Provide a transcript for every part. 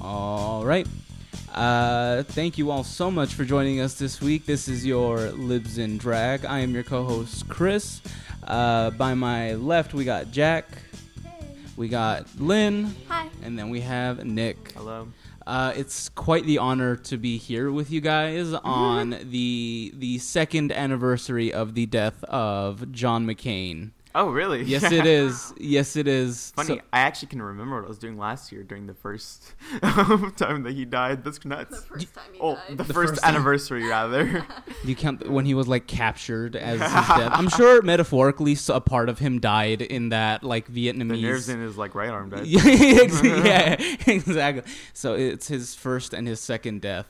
All right. Uh, thank you all so much for joining us this week. This is your Libs in Drag. I am your co-host Chris. Uh, by my left, we got Jack. We got Lynn. Hi. And then we have Nick. Hello. Uh, it's quite the honor to be here with you guys on the the second anniversary of the death of John McCain. Oh, really? Yes, it is. Yes, it is. Funny, So- I actually can remember what I was doing last year during the first time that he died. That's The nuts. first time he Oh, died. the, The first, first anniversary, rather. you count when he was like captured as his death. I'm sure metaphorically, so a part of him died in that like Vietnamese. the nerves in his like right arm died. yeah, yeah, exactly. So it's his first and his second death.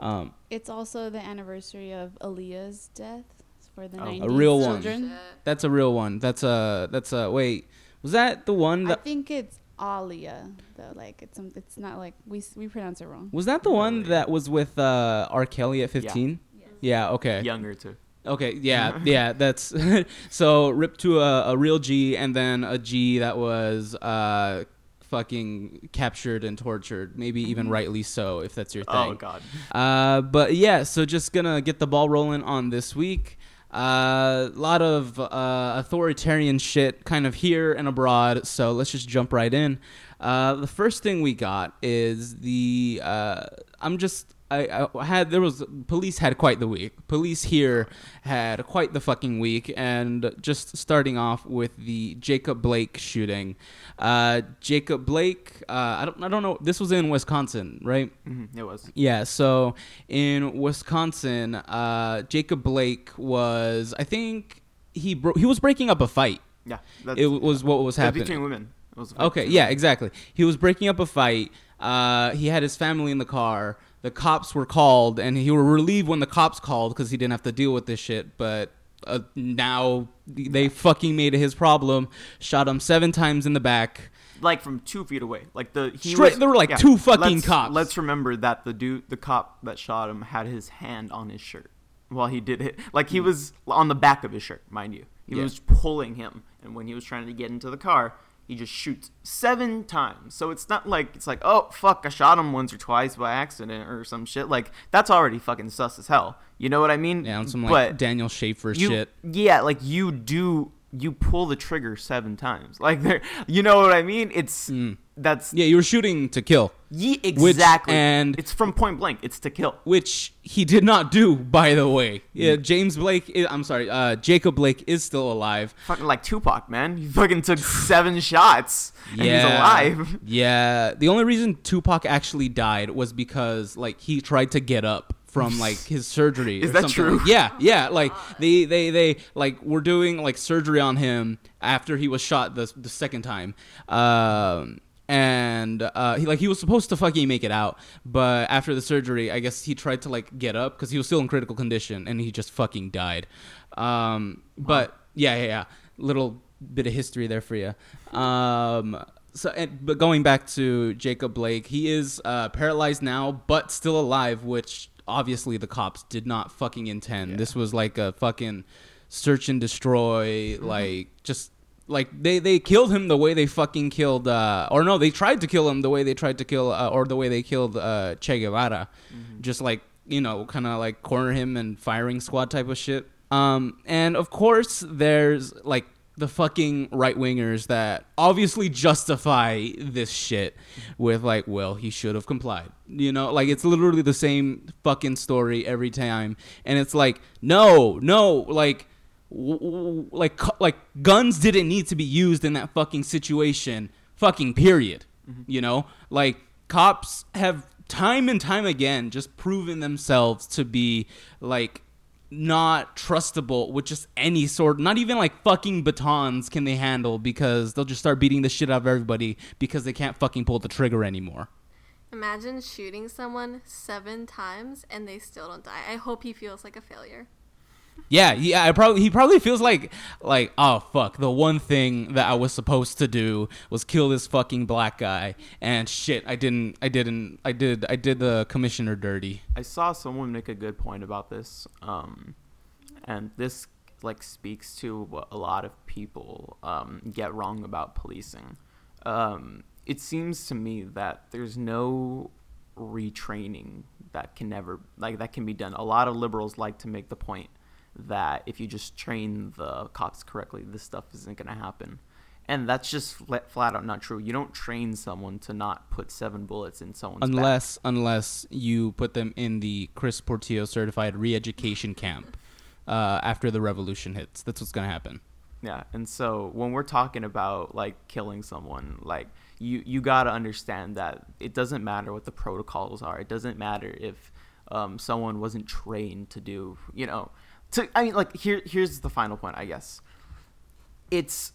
Um, It's also the anniversary of Aaliyah's death for the Oh. 90s A real one. children. that's a real one. That's a that's a wait. Was that the one that I think it's Alia though. Like it's some, it's not like we we pronounce it wrong. was that the one that was with uh, R. Kelly at 15? Yeah. Yeah. okay. Younger too. Okay, yeah, yeah, that's so ripped to a, a real G and then a G that was uh fucking captured and tortured, maybe even rightly so if that's your thing. Oh God. Uh, but yeah, so just gonna get the ball rolling on this week. A uh, lot of uh, authoritarian shit kind of here and abroad, so let's just jump right in. Uh, the first thing we got is the. I'm just. I, I had there was police had quite the week. Police here had quite the fucking week, and just starting off with the Jacob Blake shooting. Uh, Jacob Blake, uh, I don't I don't know. This was in Wisconsin, right? hmm It was. Yeah, so in Wisconsin, uh, Jacob Blake was, I think he bro- he was breaking up a fight. Yeah. That's, It was what was happening. between women. It was Okay, yeah, exactly. He was breaking up a fight. Uh, he had his family in the car. The cops were called, and he were relieved when the cops called because he didn't have to deal with this shit. But uh, now they fucking made it his problem. Shot him seven times in the back. Like from two feet away. Like the he Straight- was- there were, like, two fucking let's, cops. Let's remember that the dude, the cop that shot him, had his hand on his shirt while he did it. Like he was on the back of his shirt, mind you. He Hmm. Yeah. was pulling him, and when he was trying to get into the car, he just shoots seven times. So it's not like it's like, oh fuck, I shot him once or twice by accident or some shit. Like that's already fucking sus as hell. You know what I mean? Yeah, on some like But Daniel Schaefer you, shit. Yeah, like you do you pull the trigger seven times. Like there you know what I mean? It's mm. That's. Yeah, you were shooting to kill. Ye- exactly. and- it's from point blank. It's to kill. which he did not do, by the way. Yeah, James Blake. I'm sorry, uh, Jacob Blake is still alive. Fucking like Tupac, man. He fucking took seven shots and he's alive. Yeah, the only reason Tupac actually died was because like he tried to get up from like his surgery. Is or that something true? like- yeah, yeah. Like they, they, they like were doing like surgery on him after he was shot the the second time. Um, and uh, he like he was supposed to fucking make it out, but after the surgery, I guess he tried to like get up because he was still in critical condition, and he just fucking died. Um, but yeah, yeah, yeah. Little bit of history there for you. Um, so, and, but going back to Jacob Blake, he is uh, paralyzed now, but still alive, which obviously the cops did not fucking intend. This was like a fucking search and destroy, like just like they they killed him the way they fucking killed, uh, or no, they tried to kill him the way they tried to kill, uh, or the way they killed uh, Che Guevara, just like you know, kind of like corner him and firing squad type of shit. Um, and of course, there's like the fucking right wingers that obviously justify this shit with like, well, he should have complied. You know, like it's literally the same fucking story every time, and it's like, no, no, like. W- w- Like, like guns didn't need to be used in that fucking situation. Fucking period. Mm-hmm. You know, like cops have time and time again just proven themselves to be like not trustable with just any sort not even like fucking batons can they handle because they'll just start beating the shit out of everybody because they can't fucking pull the trigger anymore Imagine shooting someone seven times and they still don't die. I hope he feels like a failure. Yeah, yeah. I probably he probably feels like like oh fuck. The one thing that I was supposed to do was kill this fucking black guy, and shit, I didn't. I didn't. I did. I did the commissioner dirty. I saw someone make a good point about this, um, and this like speaks to what a lot of people um, get wrong about policing. Um, it seems to me that there's no retraining that can never like that can be done. A lot of liberals like to make the point that if you just train the cops correctly, this stuff isn't going to happen. And that's just flat, flat out not true. You don't train someone to not put seven bullets in someone's back. Unless unless you put them in the Chris Portillo certified re-education camp uh, after the revolution hits. That's what's gonna happen. Yeah, and so when we're talking about like killing someone, like you you gotta understand that it doesn't matter what the protocols are. It doesn't matter if um, someone wasn't trained to do, you know, to I mean, like here here's the final point, I guess. It's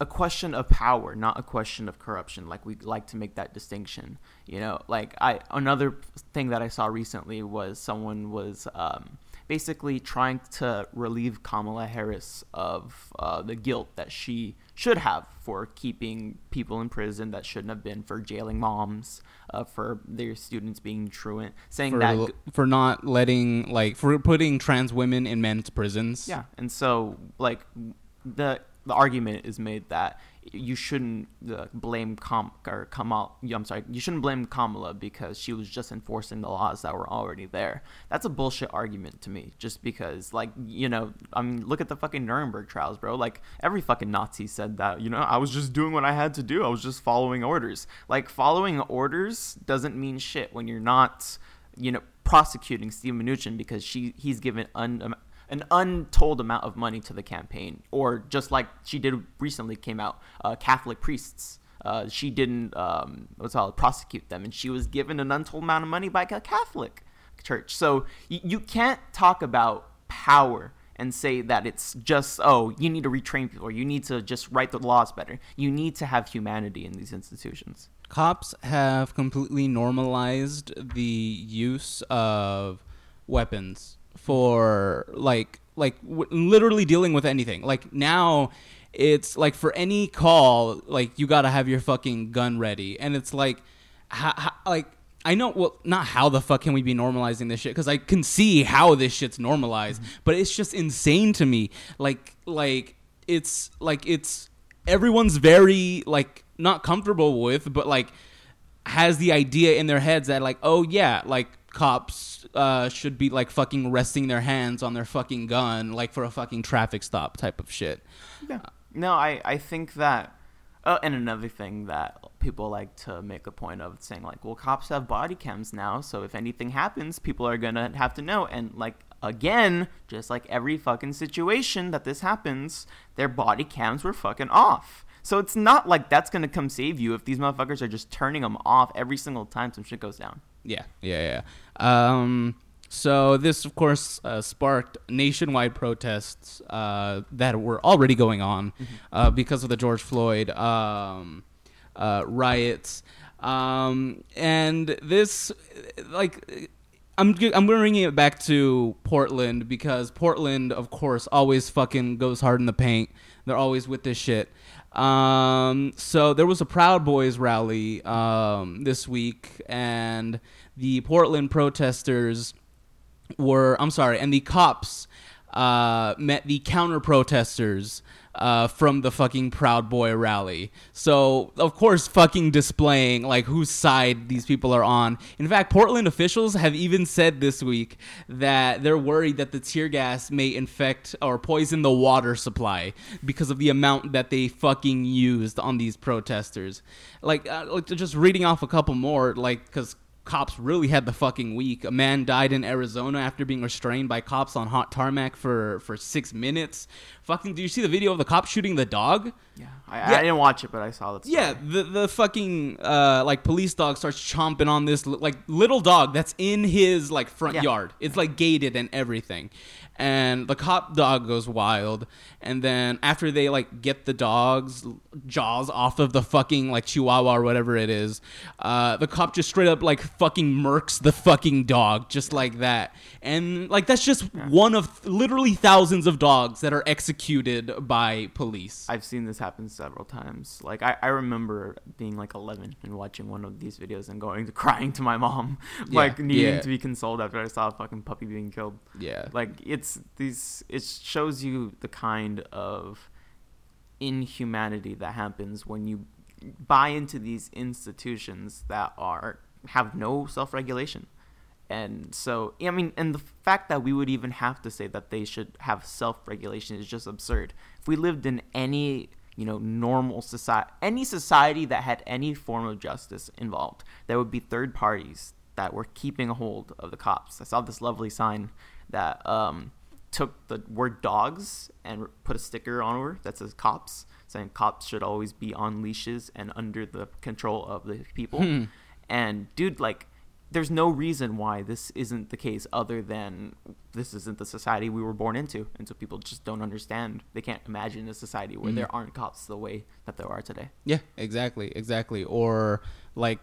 a question of power, not a question of corruption. Like we like to make that distinction. You know, like I another thing that I saw recently was someone was um, basically trying to relieve Kamala Harris of uh, the guilt that she should have for keeping people in prison that shouldn't have been, for jailing moms, uh, for their students being truant, saying For, that l- for not letting like for putting trans women in men's prisons. Yeah, and so like the the argument is made that you shouldn't uh, blame Kam or Kamal. I'm sorry, you shouldn't blame Kamala because she was just enforcing the laws that were already there. That's a bullshit argument to me. Just because, like, you know, I mean, look at the fucking Nuremberg trials, bro. Like every fucking Nazi said that. You know, I was just doing what I had to do. I was just following orders. Like following orders doesn't mean shit when you're not, you know, prosecuting Steve Mnuchin because she he's given un, an untold amount of money to the campaign, or just like she did recently came out, uh, Catholic priests. Uh, she didn't um, what's called prosecute them, and she was given an untold amount of money by a Catholic church. So y- you can't talk about power and say that it's just oh you need to retrain people, or you need to just write the laws better. You need to have humanity in these institutions. Cops have completely normalized the use of weapons for like like w- literally dealing with anything. Like now it's like for any call like you got to have your fucking gun ready and it's like how, how, like I know well not how the fuck can we be normalizing this shit cuz I can see how this shit's normalized, mm-hmm. but it's just insane to me. Like like it's like it's everyone's very like not comfortable with but like has the idea in their heads that like oh yeah like cops uh, should be like fucking resting their hands on their fucking gun like for a fucking traffic stop type of shit Yeah. No, I, I think that. Oh, and another thing that people like to make a point of saying, like, well, cops have body cams now, so if anything happens, people are gonna have to know. And, like, again, just like every fucking situation that this happens, their body cams were fucking off. So it's not like that's gonna come save you if these motherfuckers are just turning them off every single time some shit goes down. Yeah yeah yeah um so this of course uh, sparked nationwide protests uh, that were already going on uh, because of the george floyd um, uh, riots um, and this like I'm I'm bringing it back to Portland because Portland, of course, always fucking goes hard in the paint. They're always with this shit. Um, so there was a Proud Boys rally um, this week, and the Portland protesters were I'm sorry, and the cops uh, met the counter protesters uh, from the fucking Proud Boy rally. So of course, fucking displaying like whose side these people are on. In fact, Portland officials have even said this week that they're worried that the tear gas may infect or poison the water supply because of the amount that they fucking used on these protesters. Like, uh, like just reading off a couple more, like because cops really had the fucking week. A man died in Arizona after being restrained by cops on hot tarmac for for six minutes. Fucking, do you see the video of the cop shooting the dog? Yeah, I, Yeah. I didn't watch it, but I saw that. Yeah, the the fucking uh, like police dog starts chomping on this like little dog that's in his like front Yeah. yard. It's like gated and everything. And the cop dog goes wild. And then after they like get the dog's jaws off of the fucking like chihuahua or whatever it is, uh, the cop just straight up like fucking murks the fucking dog just like that. And like that's just one of literally thousands of dogs that are executed by police. I've seen this happen several times. Like I, I remember being like 11 and watching one of these videos and going to crying to my mom, like Yeah, needing yeah. to be consoled after I saw a fucking puppy being killed. yeah. Like it's these, it shows you the kind of inhumanity that happens when you buy into these institutions that are have no self-regulation. And so, I mean, and the fact that we would even have to say that they should have self-regulation is just absurd. If we lived in any, you know, normal society, any society that had any form of justice involved, there would be third parties that were keeping a hold of the cops. I saw this lovely sign that um, took the word dogs and put a sticker on her that says cops, saying cops should always be on leashes and under the control of the people. Hmm. And dude, like, there's no reason why this isn't the case other than this isn't the society we were born into. And so people just don't understand. They can't imagine a society where hmm. there aren't cops the way that there are today. Yeah, exactly, exactly. Or like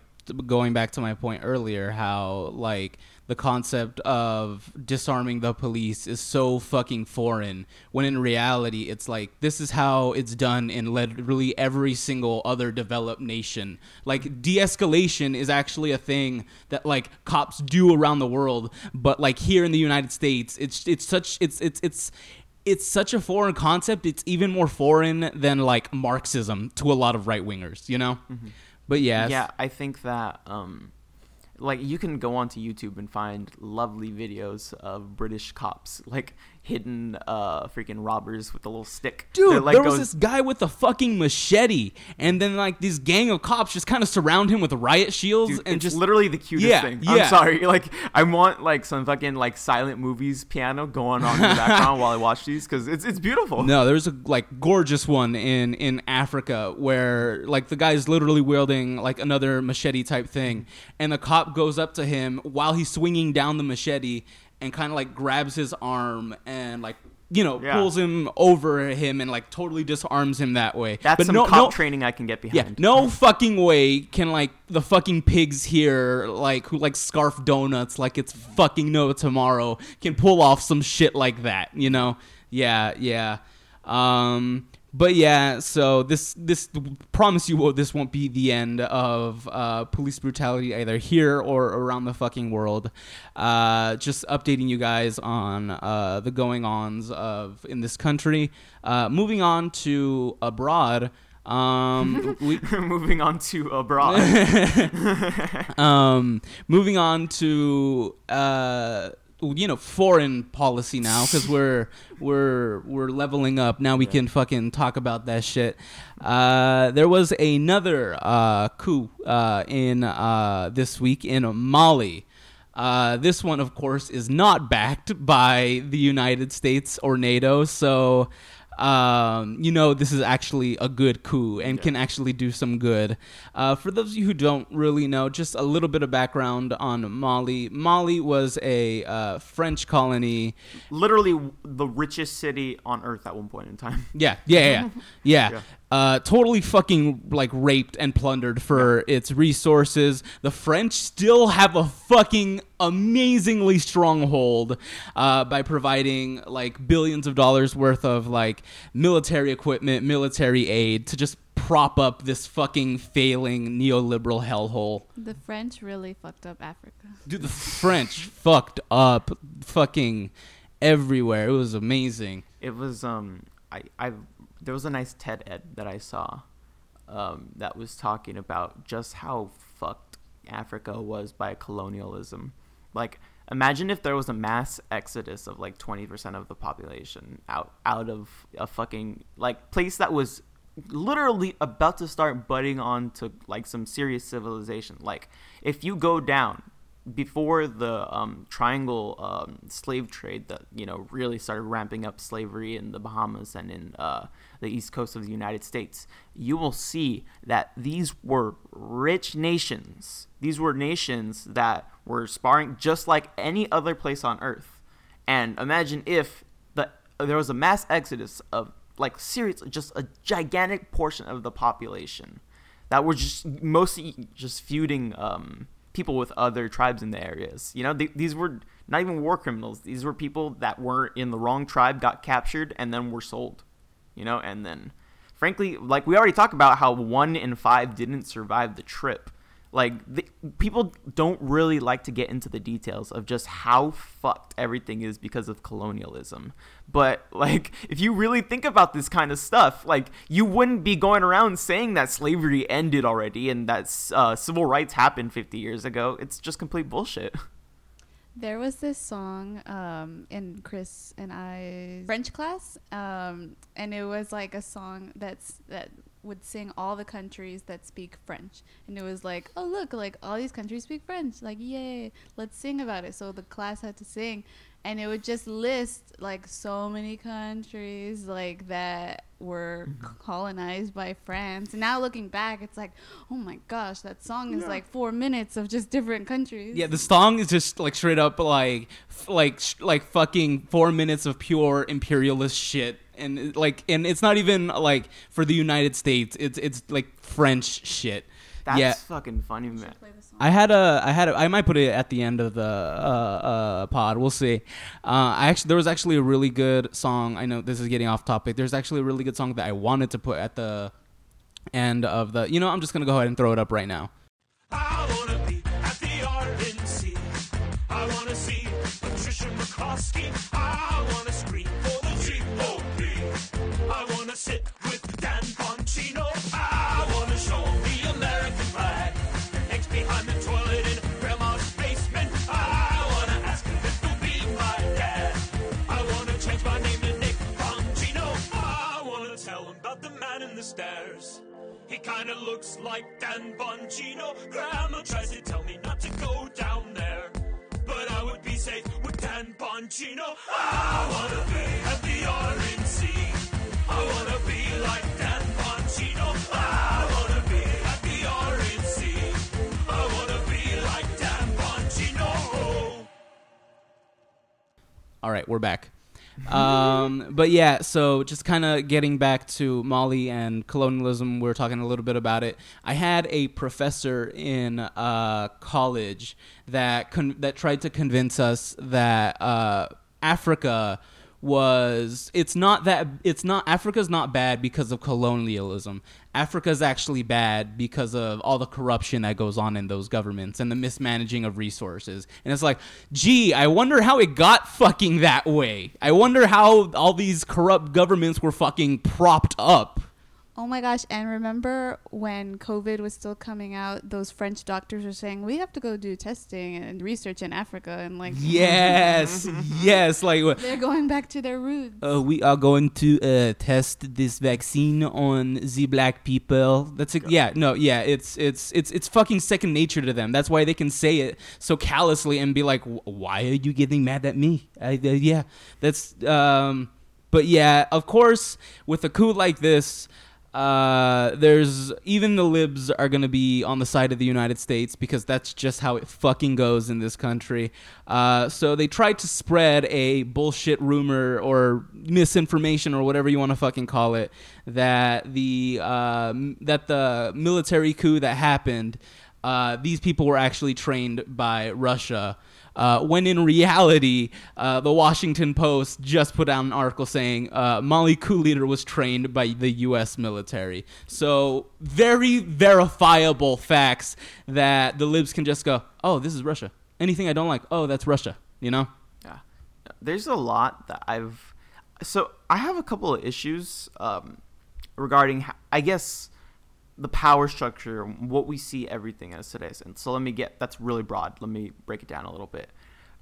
going back to my point earlier, how like the concept of disarming the police is so fucking foreign when in reality it's like this is how it's done in literally every single other developed nation. Like de-escalation is actually a thing that like cops do around the world, but like here in the United States, it's it's such it's it's it's it's such a foreign concept. It's even more foreign than like Marxism to a lot of right wingers, you know. But yeah, Yeah, I think that um, like you can go onto YouTube and find lovely videos of British cops. Like hidden uh freaking robbers with a little stick. dude, like, there was this guy with a fucking machete, and then like this gang of cops just kind of surround him with riot shields Dude, and it's just literally the cutest Yeah, thing. yeah. I'm sorry. Like, I want like some fucking like silent movies piano going on in the background while I watch these because it's it's beautiful. No, there's a like gorgeous one in in Africa where like the guy's literally wielding like another machete type thing, and the cop goes up to him while he's swinging down the machete and kind of like grabs his arm and like you know Yeah. pulls him over him and like totally disarms him that way. That's but some no, cop no, training I can get behind. yeah, no fucking way can like the fucking pigs here, like who like scarf donuts like it's fucking no tomorrow, can pull off some shit like that, you know? Yeah, yeah. Um, but yeah, so this this promise you this won't be the end of uh, police brutality either here or around the fucking world. Uh, just updating you guys on uh, the going ons of in this country. Uh, moving on to abroad. Um, we, Moving on to abroad. um, moving on to uh, you know foreign policy now because we're we're we're leveling up now. We can fucking talk about that shit. Uh, there was another uh, coup uh, in uh, this week in Mali. Uh, this one, of course, is not backed by the United States or NATO, so um, you know this is actually a good coup and can actually do some good. Uh, for those of you who don't really know, just a little bit of background on Mali. Mali was a uh, French colony. Literally the richest city on earth at one point in time. Yeah, yeah, yeah, yeah. yeah. Yeah. Uh, totally fucking like raped and plundered for its resources. The French still have a fucking amazingly stronghold uh, by providing like billions of dollars worth of like military equipment, military aid to just prop up this fucking failing neoliberal hellhole. The French really fucked up Africa. Dude, the French fucked up fucking everywhere. It was amazing. It was um I I there was a nice TED ed that I saw um that was talking about just how fucked Africa was by colonialism. Like imagine if there was a mass exodus of like 20% of the population out out of a fucking like place that was literally about to start butting onto like some serious civilization. Like if you go down before the um, triangle um, slave trade that you know really started ramping up slavery in the Bahamas and in uh, the east coast of the United States, you will see that these were rich nations. These were nations that were sparring just like any other place on earth. And imagine if the there was a mass exodus of like seriously just a gigantic portion of the population that were just mostly just feuding um, people with other tribes in the areas. You know, th- these were not even war criminals. These were people that were in the wrong tribe, got captured, and then were sold. You know, and then, frankly, like we already talked about how one in five didn't survive the trip. Like the, people don't really like to get into the details of just how fucked everything is because of colonialism. But like if you really think about this kind of stuff, like you wouldn't be going around saying that slavery ended already and that uh, civil rights happened 50 years ago. It's just complete bullshit. There was this song um, in Chris and I French class, um, and it was like a song that's that would sing all the countries that speak French, and it was like, oh look, like all these countries speak French, like yay, let's sing about it. So the class had to sing, and it would just list like so many countries like that were mm-hmm. colonized by France. And now looking back, it's like, oh my gosh, that song is like four minutes of just different countries. Yeah, the song is just like straight up like f- like sh- like fucking 4 minutes of pure imperialist shit and like and it's not even like for the United States. It's it's like French shit. That's yeah. fucking funny, man. Play the song. I had a, I had, a, I might put it at the end of the uh, uh, pod. We'll see. Uh, I actually, there was actually a really good song. I know this is getting off topic. There's actually a really good song that I wanted to put at the end of the. You know, I'm just gonna go ahead and throw it up right now. I wanna be stairs. He kinda looks like Dan Bongino. Grandma tries to tell me not to go down there. But I would be safe with Dan Bongino. I wanna be at the RNC. I wanna be like Dan Bongino. I wanna be at the RNC. I wanna be like Dan Bongino. All right, we're back. Um, but yeah, so just kind of getting back to Mali and colonialism, we are talking a little bit about it. I had a professor in uh, college that con- that tried to convince us that uh, Africa was it's not that it's not Africa's not bad because of colonialism. Africa's actually bad because of all the corruption that goes on in those governments and the mismanaging of resources. And it's like, gee, I wonder how it got fucking that way. I wonder how all these corrupt governments were fucking propped up. Oh my gosh! And remember when COVID was still coming out? Those French doctors were saying we have to go do testing and research in Africa, and like Yes, yes, like they're going back to their roots. uh, we are going to uh, test this vaccine on the black people. That's a, yeah, no, yeah, it's it's it's it's fucking second nature to them. That's why they can say it so callously and be like, "Why are you getting mad at me?" I, uh, yeah, that's um, but yeah, of course, with a coup like this. Uh, there's even the libs are gonna be on the side of the United States because that's just how it fucking goes in this country. Uh, so they tried to spread a bullshit rumor or misinformation or whatever you want to fucking call it that the uh, that the military coup that happened, uh, these people were actually trained by Russia. Uh, when in reality, uh, the Washington Post just put out an article saying uh, Mali coup was trained by the U.S. military. So very verifiable facts that the libs can just go, "Oh, this is Russia." Anything I don't like, oh, that's Russia. You know? Yeah. There's a lot that I've. So I have a couple of issues um, regarding, I guess, the power structure, what we see everything as today. And so let me get. That's really broad. Let me break it down a little bit.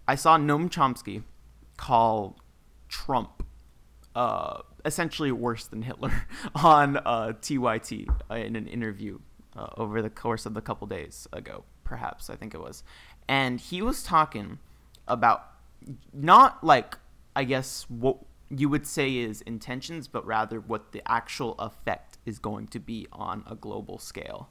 I saw Noam Chomsky call Trump uh, essentially worse than Hitler on uh, TYT uh, in an interview uh, over the course of the couple days ago, perhaps I think it was, and he was talking about not like I guess what you would say is intentions, but rather what the actual effect is going to be on a global scale.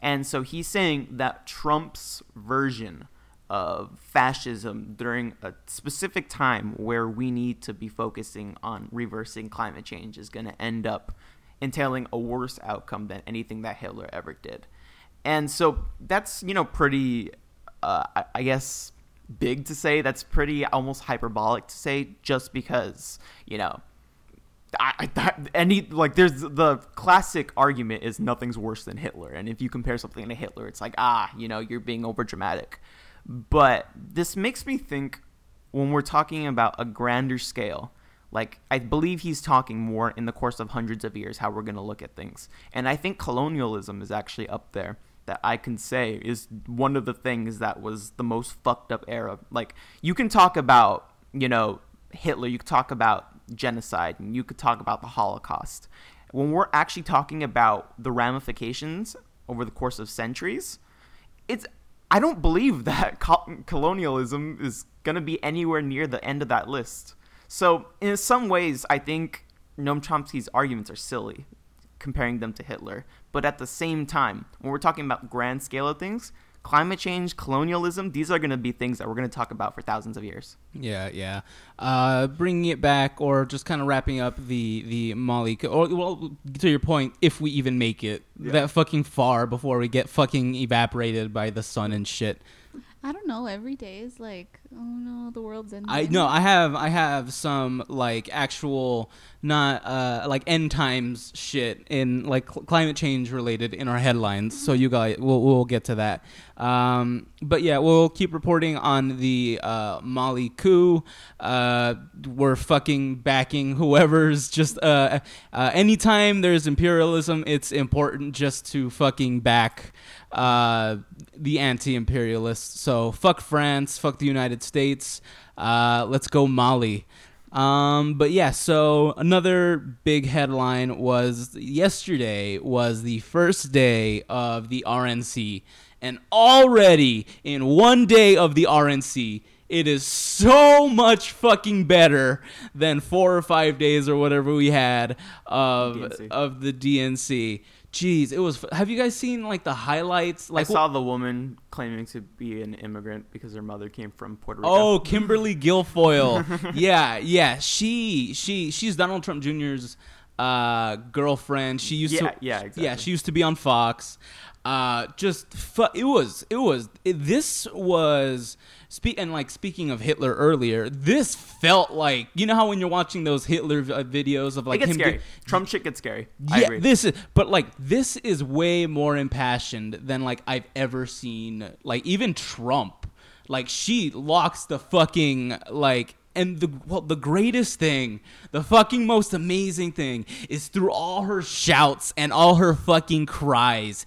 And so he's saying that Trump's version of fascism during a specific time where we need to be focusing on reversing climate change is going to end up entailing a worse outcome than anything that Hitler ever did. And so that's, you know, pretty uh, I, I guess big to say. That's pretty almost hyperbolic to say, just because you know. I, that, any like there's the classic argument is nothing's worse than Hitler, and if you compare something to Hitler, it's like ah, you know, you're being over dramatic. But this makes me think when we're talking about a grander scale, like I believe he's talking more in the course of hundreds of years how we're going to look at things. And I think colonialism is actually up there that I can say is one of the things that was the most fucked up era. Like you can talk about, you know, Hitler, you could talk about genocide, and you could talk about the Holocaust. When we're actually talking about the ramifications over the course of centuries, it's I don't believe that co- colonialism is going to be anywhere near the end of that list. So, in some ways, I think Noam Chomsky's arguments are silly, comparing them to Hitler. But at the same time, when we're talking about grand scale of things, climate change, colonialism, these are going to be things that we're going to talk about for thousands of years. Yeah, yeah. Uh, bringing it back, or just kind of wrapping up the the Mali. Or well, to your point, if we even make it that fucking far before we get fucking evaporated by the sun and shit. I don't know. Every day is like, oh no, the world's ending. I no, I have I have some like actual not uh like end times shit in like cl- climate change related in our headlines. So you guys we'll we'll get to that. Um but yeah, we'll keep reporting on the uh Mali coup. Uh we're fucking backing whoever's just uh, uh anytime there's imperialism, it's important just to fucking back uh, the anti-imperialists. So fuck France, fuck the United States. Uh, let's go Mali. Um, but yeah, so another big headline was yesterday was the first day of the RNC, and already in one day of the RNC, it is so much fucking better than four or five days or whatever we had of DNC. of the DNC. Jeez, it was. Have you guys seen like the highlights? Like I saw the woman claiming to be an immigrant because her mother came from Puerto Rico. Oh, Kimberly Guilfoyle. yeah, yeah. She she she's Donald Trump Jr.'s uh, girlfriend. She used Yeah, to yeah, Yeah, exactly. she used to be on Fox. Uh, just fu- it was it was it, this was speak and like speaking of Hitler earlier. This felt like you know how when you're watching those Hitler v- uh, videos of it like gets him scary. Trump shit gets scary. I yeah, agree. this is but like this is way more impassioned than like I've ever seen like even Trump. Like she locks the fucking like and the well the greatest thing, the fucking most amazing thing is through all her shouts and all her fucking cries.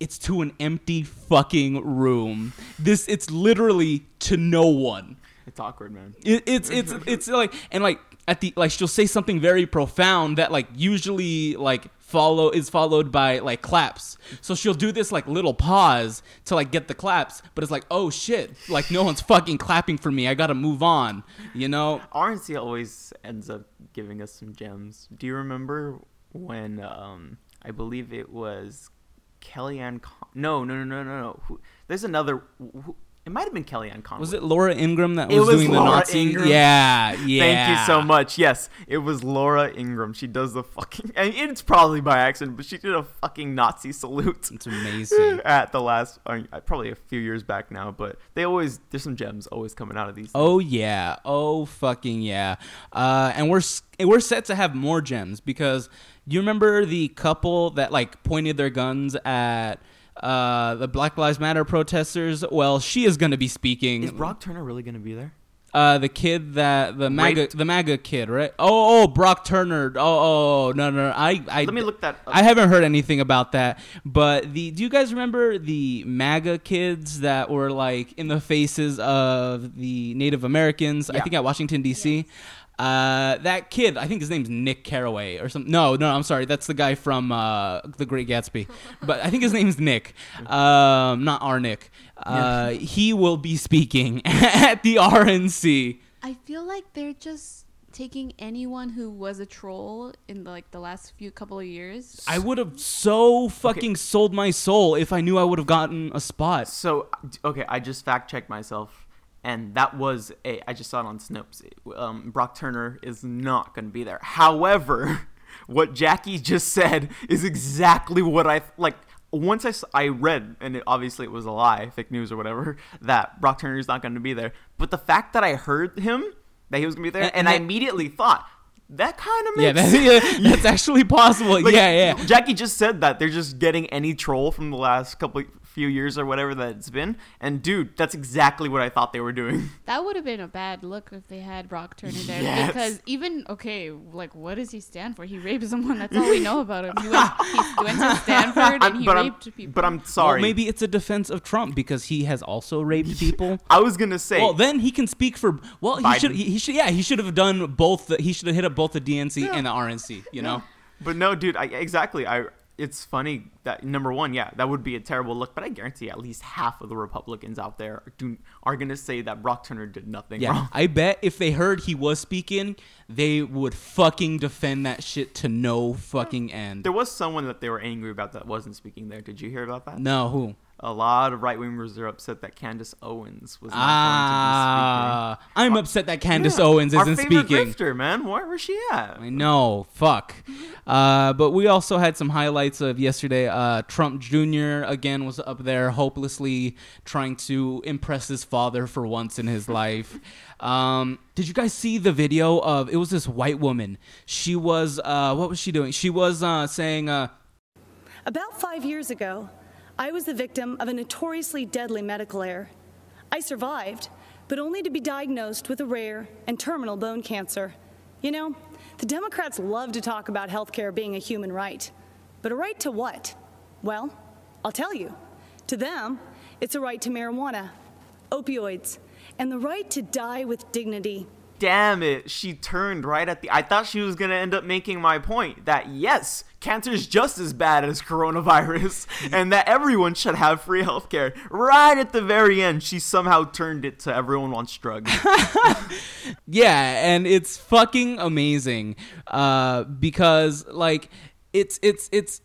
It's to an empty fucking room. This it's literally to no one. it's awkward, man. It, it's it's it's like and like at the like she'll say something very profound that like usually like follow is followed by like claps. So she'll do this like little pause to like get the claps, but it's like oh shit, like no one's fucking clapping for me. I gotta move on. You know? RNC always ends up giving us some gems. Do you remember when um I believe it was Kellyanne Con- No, no, no, no, no, no. Who, there's another who, it might have been Kellyanne Conway. Was it Laura Ingraham that was, was doing the Nazi? Ingraham. Yeah, yeah. Thank you so much. Yes, it was Laura Ingraham. She does the fucking and it's probably by accident, but she did a fucking Nazi salute. It's amazing. At the last, uh, probably a few years back now, but they always there's some gems always coming out of these. things. Oh yeah, oh fucking yeah, uh, and we're we're set to have more gems because you remember the couple that like pointed their guns at uh, the Black Lives Matter protesters. Well, she is going to be speaking. is Brock Turner really gonna be there? uh, the kid that the MAGA Raped? the MAGA kid, right? Oh, oh, Brock Turner. Oh, oh, no, no, no. I, I Let me look that up. I haven't heard anything about that. But the do you guys remember the MAGA kids that were like in the faces of the Native Americans? I think at Washington D.C. Uh, that kid, I think his name's Nick Carraway or something. No, no, I'm sorry, that's the guy from uh, The Great Gatsby. But I think his name's Nick, um, not our Nick. Uh, he will be speaking at the RNC. I feel like they're just taking anyone who was a troll in like the last few couple of years. I would have so fucking sold my soul if I knew I would have gotten a spot. So okay, I just fact checked myself, and that was a. I just saw it on Snopes. Um, Brock Turner is not going to be there. However, what Jackie just said is exactly what I like. once I, I read, and it, obviously it was a lie, fake news or whatever, that Brock Turner is not going to be there. But the fact that I heard him, that he was going to be there, And- and, and I immediately thought, that kind of Yeah, makes that, yeah, that's actually possible. Like, yeah, yeah. Jackie just said that they're just getting any troll from the last couple few years or whatever that it's been. And dude, that's exactly what I thought they were doing. That would have been a bad look if they had Brock Turner there Yes. because even okay, like what does he stand for? He raped someone. That's all we know about him. He went, he went to Stanford and he but, I'm, raped people. but I'm Well, sorry. maybe it's a defense of Trump because he has also raped people. I was gonna say. Well, then he can speak for. Well, he should. He, he should. Yeah, he should have done both. The, he should have hit up both the DNC and the RNC. You know. But no, dude, I, exactly. I. It's funny that number one, yeah, that would be a terrible look. But I guarantee at least half of the Republicans out there do, are gonna say that Brock Turner did nothing Yeah, wrong. I bet if they heard he was speaking, they would fucking defend that shit to no fucking end. There was someone that they were angry about that wasn't speaking there. Did you hear about that? No, who? A lot of right wingers are upset that Candace Owens was not Ah, I'm upset that going to be speaking. Candace Yeah, Owens isn't favorite speaking. grifter, man. Where was she at? I know, fuck. Uh, but we also had some highlights of yesterday. Uh, Trump Jr. again was up there, hopelessly trying to impress his father for once in his life. Um, did you guys see the video of? It was this white woman. She was, uh, what was she doing? She was uh, saying, uh, About five years ago, I was the victim of a notoriously deadly medical error. I survived, but only to be diagnosed with a rare and terminal bone cancer. You know, the Democrats love to talk about healthcare being a human right. But a right to what? Well, I'll tell you. To them, it's a right to marijuana, opioids, and the right to die with dignity. Damn it, she turned right at the. I thought she was gonna end up making my point that yes, cancer is just as bad as coronavirus, and that everyone should have free healthcare. Right at the very end, she somehow turned it to everyone wants drugs. Yeah, and it's fucking amazing. Uh, because like it's it's it's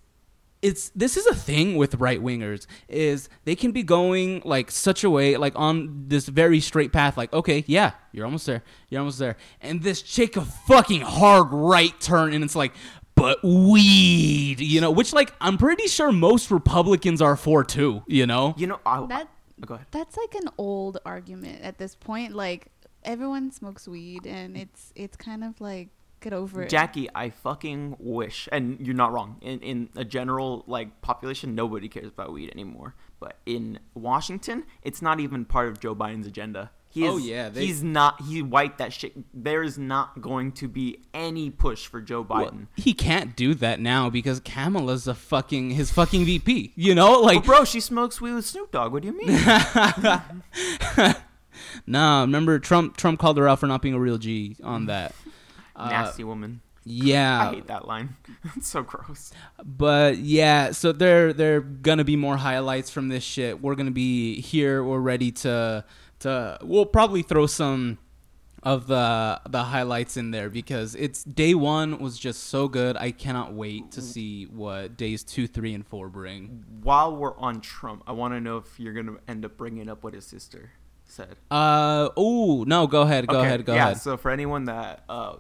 it's this is a thing with right wingers is they can be going like such a way like on this very straight path like okay yeah you're almost there you're almost there and this chick a fucking hard right turn and it's like but weed you know which like i'm pretty sure most republicans are for too you know You know, I, that I- go ahead. that's like an old argument at this point. Like everyone smokes weed, and it's it's kind of like get over it. Jackie, I fucking wish, and you're not wrong. In in a general like population, nobody cares about weed anymore. But in Washington, it's not even part of Joe Biden's agenda. He oh, is, Oh, yeah, they- he's not. He wiped that shit. There is not going to be any push for Joe Well, Biden. he can't do that now because Kamala's a fucking his fucking VP. You know, like But bro, she smokes weed with Snoop Dogg. What do you mean? Nah, remember Trump? Trump called her out for not being a real G on that. Uh, Nasty woman. Yeah. I hate that line. it's so gross. but yeah. So there, there gonna be more highlights from this shit. We're gonna be here. We're ready to, to. We'll probably throw some of the the highlights in there because it's day one was just so good. I cannot wait to see what days two, three, and four bring. While we're on Trump, I want to know if you're gonna end up bringing up what his sister said. Uh oh no, go ahead, go Okay, ahead, go yeah, ahead. Yeah, so for anyone that uh,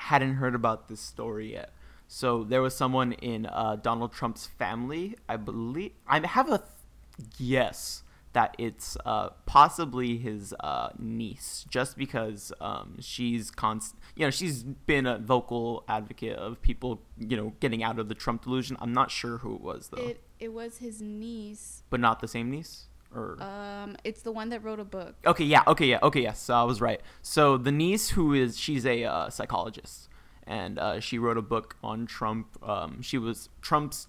hadn't heard about this story yet, so there was someone in uh, Donald Trump's family, I believe. I have a th- guess that it's uh, possibly his uh, niece, just because um, she's const- you know, she's been a vocal advocate of people, you know, getting out of the Trump delusion. I'm not sure who it was though, It it was his niece. but not the same niece, or Um, it's the one that wrote a book. Okay, yeah, okay, yeah, okay, yes. So I was right. So the niece, who is she's a uh, psychologist, and uh, she wrote a book on Trump. Um, she was Trump's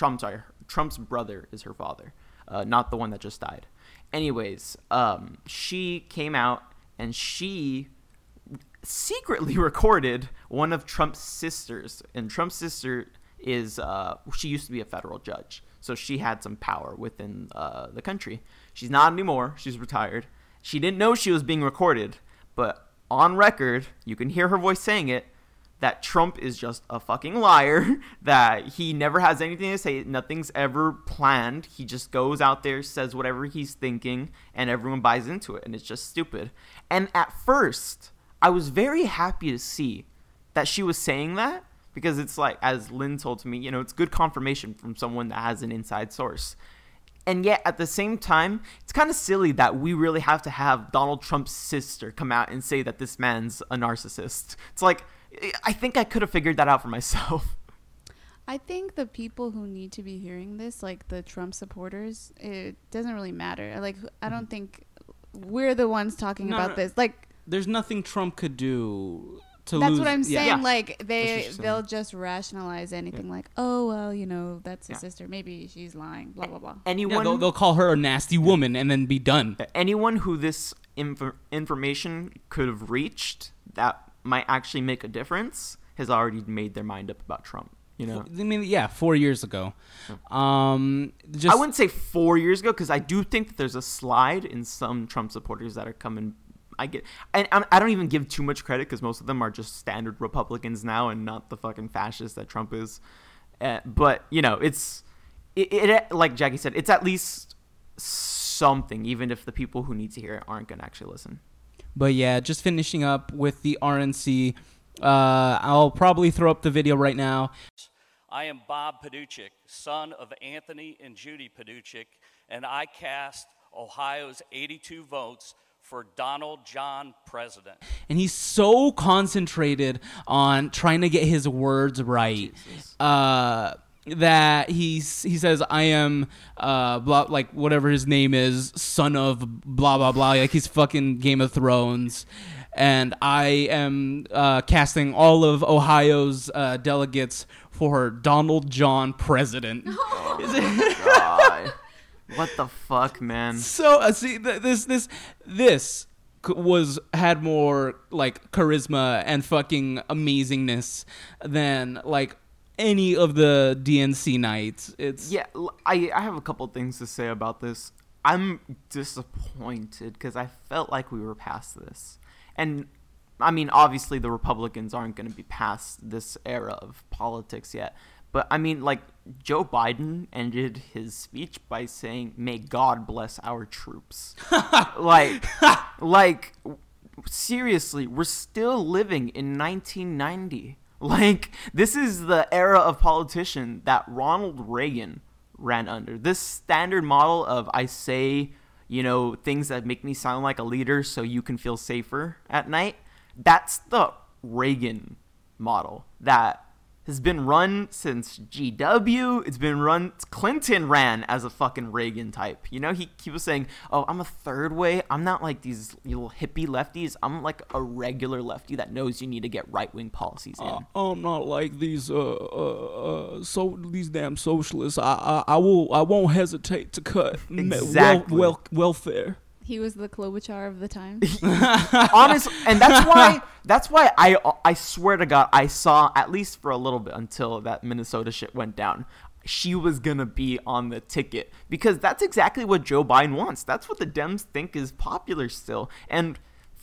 Trump, sorry, Trump's brother is her father, uh, not the one that just died. Anyways, um, she came out and she secretly recorded one of Trump's sisters, and Trump's sister is uh, she used to be a federal judge, so she had some power within uh, the country. She's not anymore; she's retired. She didn't know she was being recorded, but on record, you can hear her voice saying it. That Trump is just a fucking liar. That he never has anything to say. Nothing's ever planned. He just goes out there, says whatever he's thinking, and everyone buys into it. And it's just stupid. And at first, I was very happy to see that she was saying that because it's like as Lynn told to me, you know, it's good confirmation from someone that has an inside source. And yet at the same time, it's kind of silly that we really have to have Donald Trump's sister come out and say that this man's a narcissist. It's like I think I could have figured that out for myself. I think the people who need to be hearing this, like the Trump supporters, it doesn't really matter. Like, I don't mm-hmm. think we're the ones talking No, about no. this. Like, There's nothing Trump could do to that's lose. what I'm saying. Yeah. Like, they they'll just rationalize anything. Like, oh well, you know, that's his Yeah. sister. Maybe she's lying. Blah blah blah. Yeah, Anyone they'll, they'll call her a nasty woman and then be done. anyone who this inf- information could have reached that might actually make a difference has already made their mind up about Trump. You know, I mean, yeah, four years ago. Um, just I wouldn't say four years ago because I do think that there's a slide in some Trump supporters that are coming. I get, and I'm- I don't even give too much credit because most of them are just standard Republicans now and not the fucking fascists that Trump is. Uh, but you know, it's it, it like Jackie said, it's at least something, even if the people who need to hear it aren't gonna actually listen. But yeah, just finishing up with the RNC. Uh, I'll probably throw up the video right now. I am Bob Paduchik, son of Anthony and Judy Paduchik, and I cast Ohio's 82 votes for Donald John President. and he's so concentrated on trying to get his words right uh, that he's he says I am uh, blah like whatever his name is son of blah blah blah like he's fucking Game of Thrones. And I am uh, casting all of Ohio's uh, delegates for Donald John president. God. What the fuck, man? so uh, see th- this this this c- was had more like charisma and fucking amazingness than like any of the DNC nights. It's Yeah, I I have a couple things to say about this. I'm disappointed because I felt like we were past this. And I mean, obviously, the Republicans aren't going to be past this era of politics yet. But I mean, like, Joe Biden ended his speech by saying, May God bless our troops. like, like, seriously, we're still living in 1990. Like, this is the era of politician that Ronald Reagan ran under. This standard model of I say, you know, things that make me sound like a leader so you can feel safer at night. That's the Reagan model that has been run since GW. It's been run. Clinton ran as a fucking Reagan type. You know, he, he was saying, Oh, I'm a third way. I'm not like these little hippie lefties. I'm like a regular lefty that knows you need to get right wing policies in. Uh, I'm not like these uh, uh, uh so these damn socialists. I, I I will I won't hesitate to cut me- wel- Exactly. wel- welfare. He was the Klobuchar of the time. Honestly, and that's why that's why i i swear to god i saw at least for a little bit until that minnesota shit went down she was gonna be on the ticket. Because that's exactly what joe biden wants. That's what the dems think is popular still. And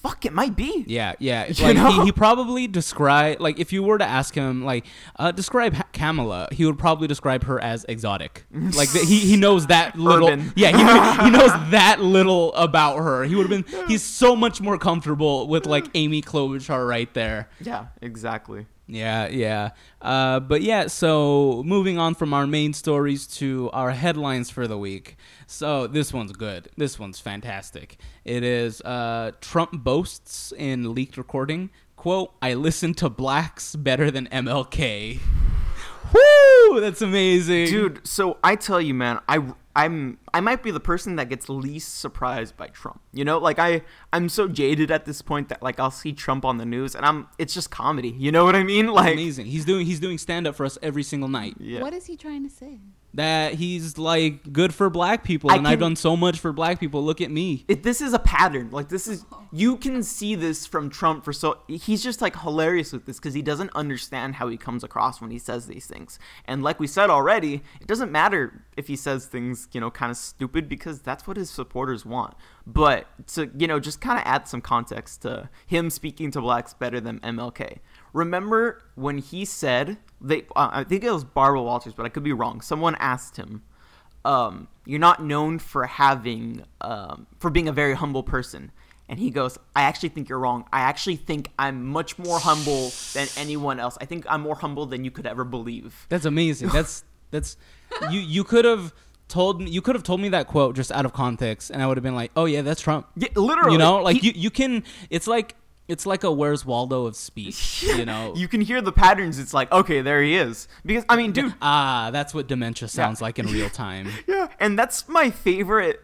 fuck it might be Yeah, yeah. You Like know? he, he probably describe like if you were to ask him like uh, describe Ha- Kamala, he would probably describe her as exotic. Like the, he he knows that little. Urban. Yeah, he, he knows that little about her. He would have been. He's so much more comfortable with like Amy Klobuchar right there. yeah exactly Yeah, yeah. Uh, but yeah, so moving on from our main stories to our headlines for the week. So this one's good. This one's fantastic. It is uh, Trump boasts in leaked recording. Quote, I listen to blacks better than MLK. Woo! That's amazing. dude so i tell you man i i'm i might be the person that gets least surprised by trump you know like i i'm so jaded at this point that like i'll see trump on the news and i'm it's just comedy you know what i mean like amazing. He's doing he's doing stand up for us every single night. yeah What is he trying to say? That he's like good for black people I and I've done so much for black people. Look at me. it, this is a pattern. Like this is you can see this from Trump for so he's just like hilarious with this because he doesn't understand how he comes across when he says these things. And like we said already, it doesn't matter if he says things you know kind of stupid because that's what his supporters want. But to you know just kind of add some context to him speaking to blacks better than MLK. Remember when he said they? Uh, I think it was Barbara Walters, but I could be wrong. Someone asked him um, you're not known for having um, for being a very humble person And he goes, I actually think you're wrong. I actually think I'm much more humble than anyone else. I think I'm more humble than you could ever believe. That's amazing. That's that's you you could have told me you could have told me that quote just out of context and I would have been like, "Oh yeah, that's Trump." Yeah, literally. You know, like he- you you can it's like it's like a Where's Waldo of speech, you know. you can hear the patterns. It's like, okay, there he is. Because I mean, dude, ah, that's what dementia sounds like in real time. Yeah, and that's my favorite